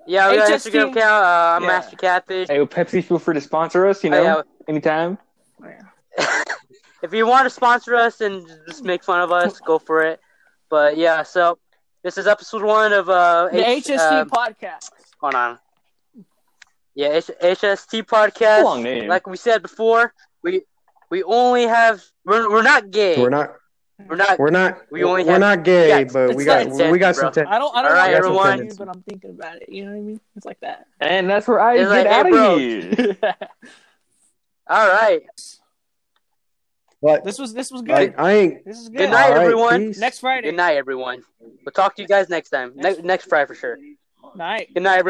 yeah, we got Instagram account. Uh, I'm Yeah. Master Catfish. Hey, Pepsi, feel free to sponsor us. You Oh, know, yeah. anytime. if you want to sponsor us and just make fun of us, go for it. But yeah, so this is episode one of uh, the HST uh, podcast. hold on. Yeah, H- HST podcast. Long name. Like we said before, we we only have we're we're not gay. We're not, We're not. we're not, We only we're have- not gay, Yeah, but we got, not we got intense, some. bro. Ten- I don't. I don't All right, know what everyone. to do, but I'm thinking about it. You know what I mean? It's like that. And that's where I It's get like, hey, out of bro. here. All right. But this was this was good. I ain't. This is good. Good night, All right, everyone. peace. Next Friday. Good night, everyone. We'll talk to you guys next time. Ne- next Friday for sure. Night. Good night, everyone.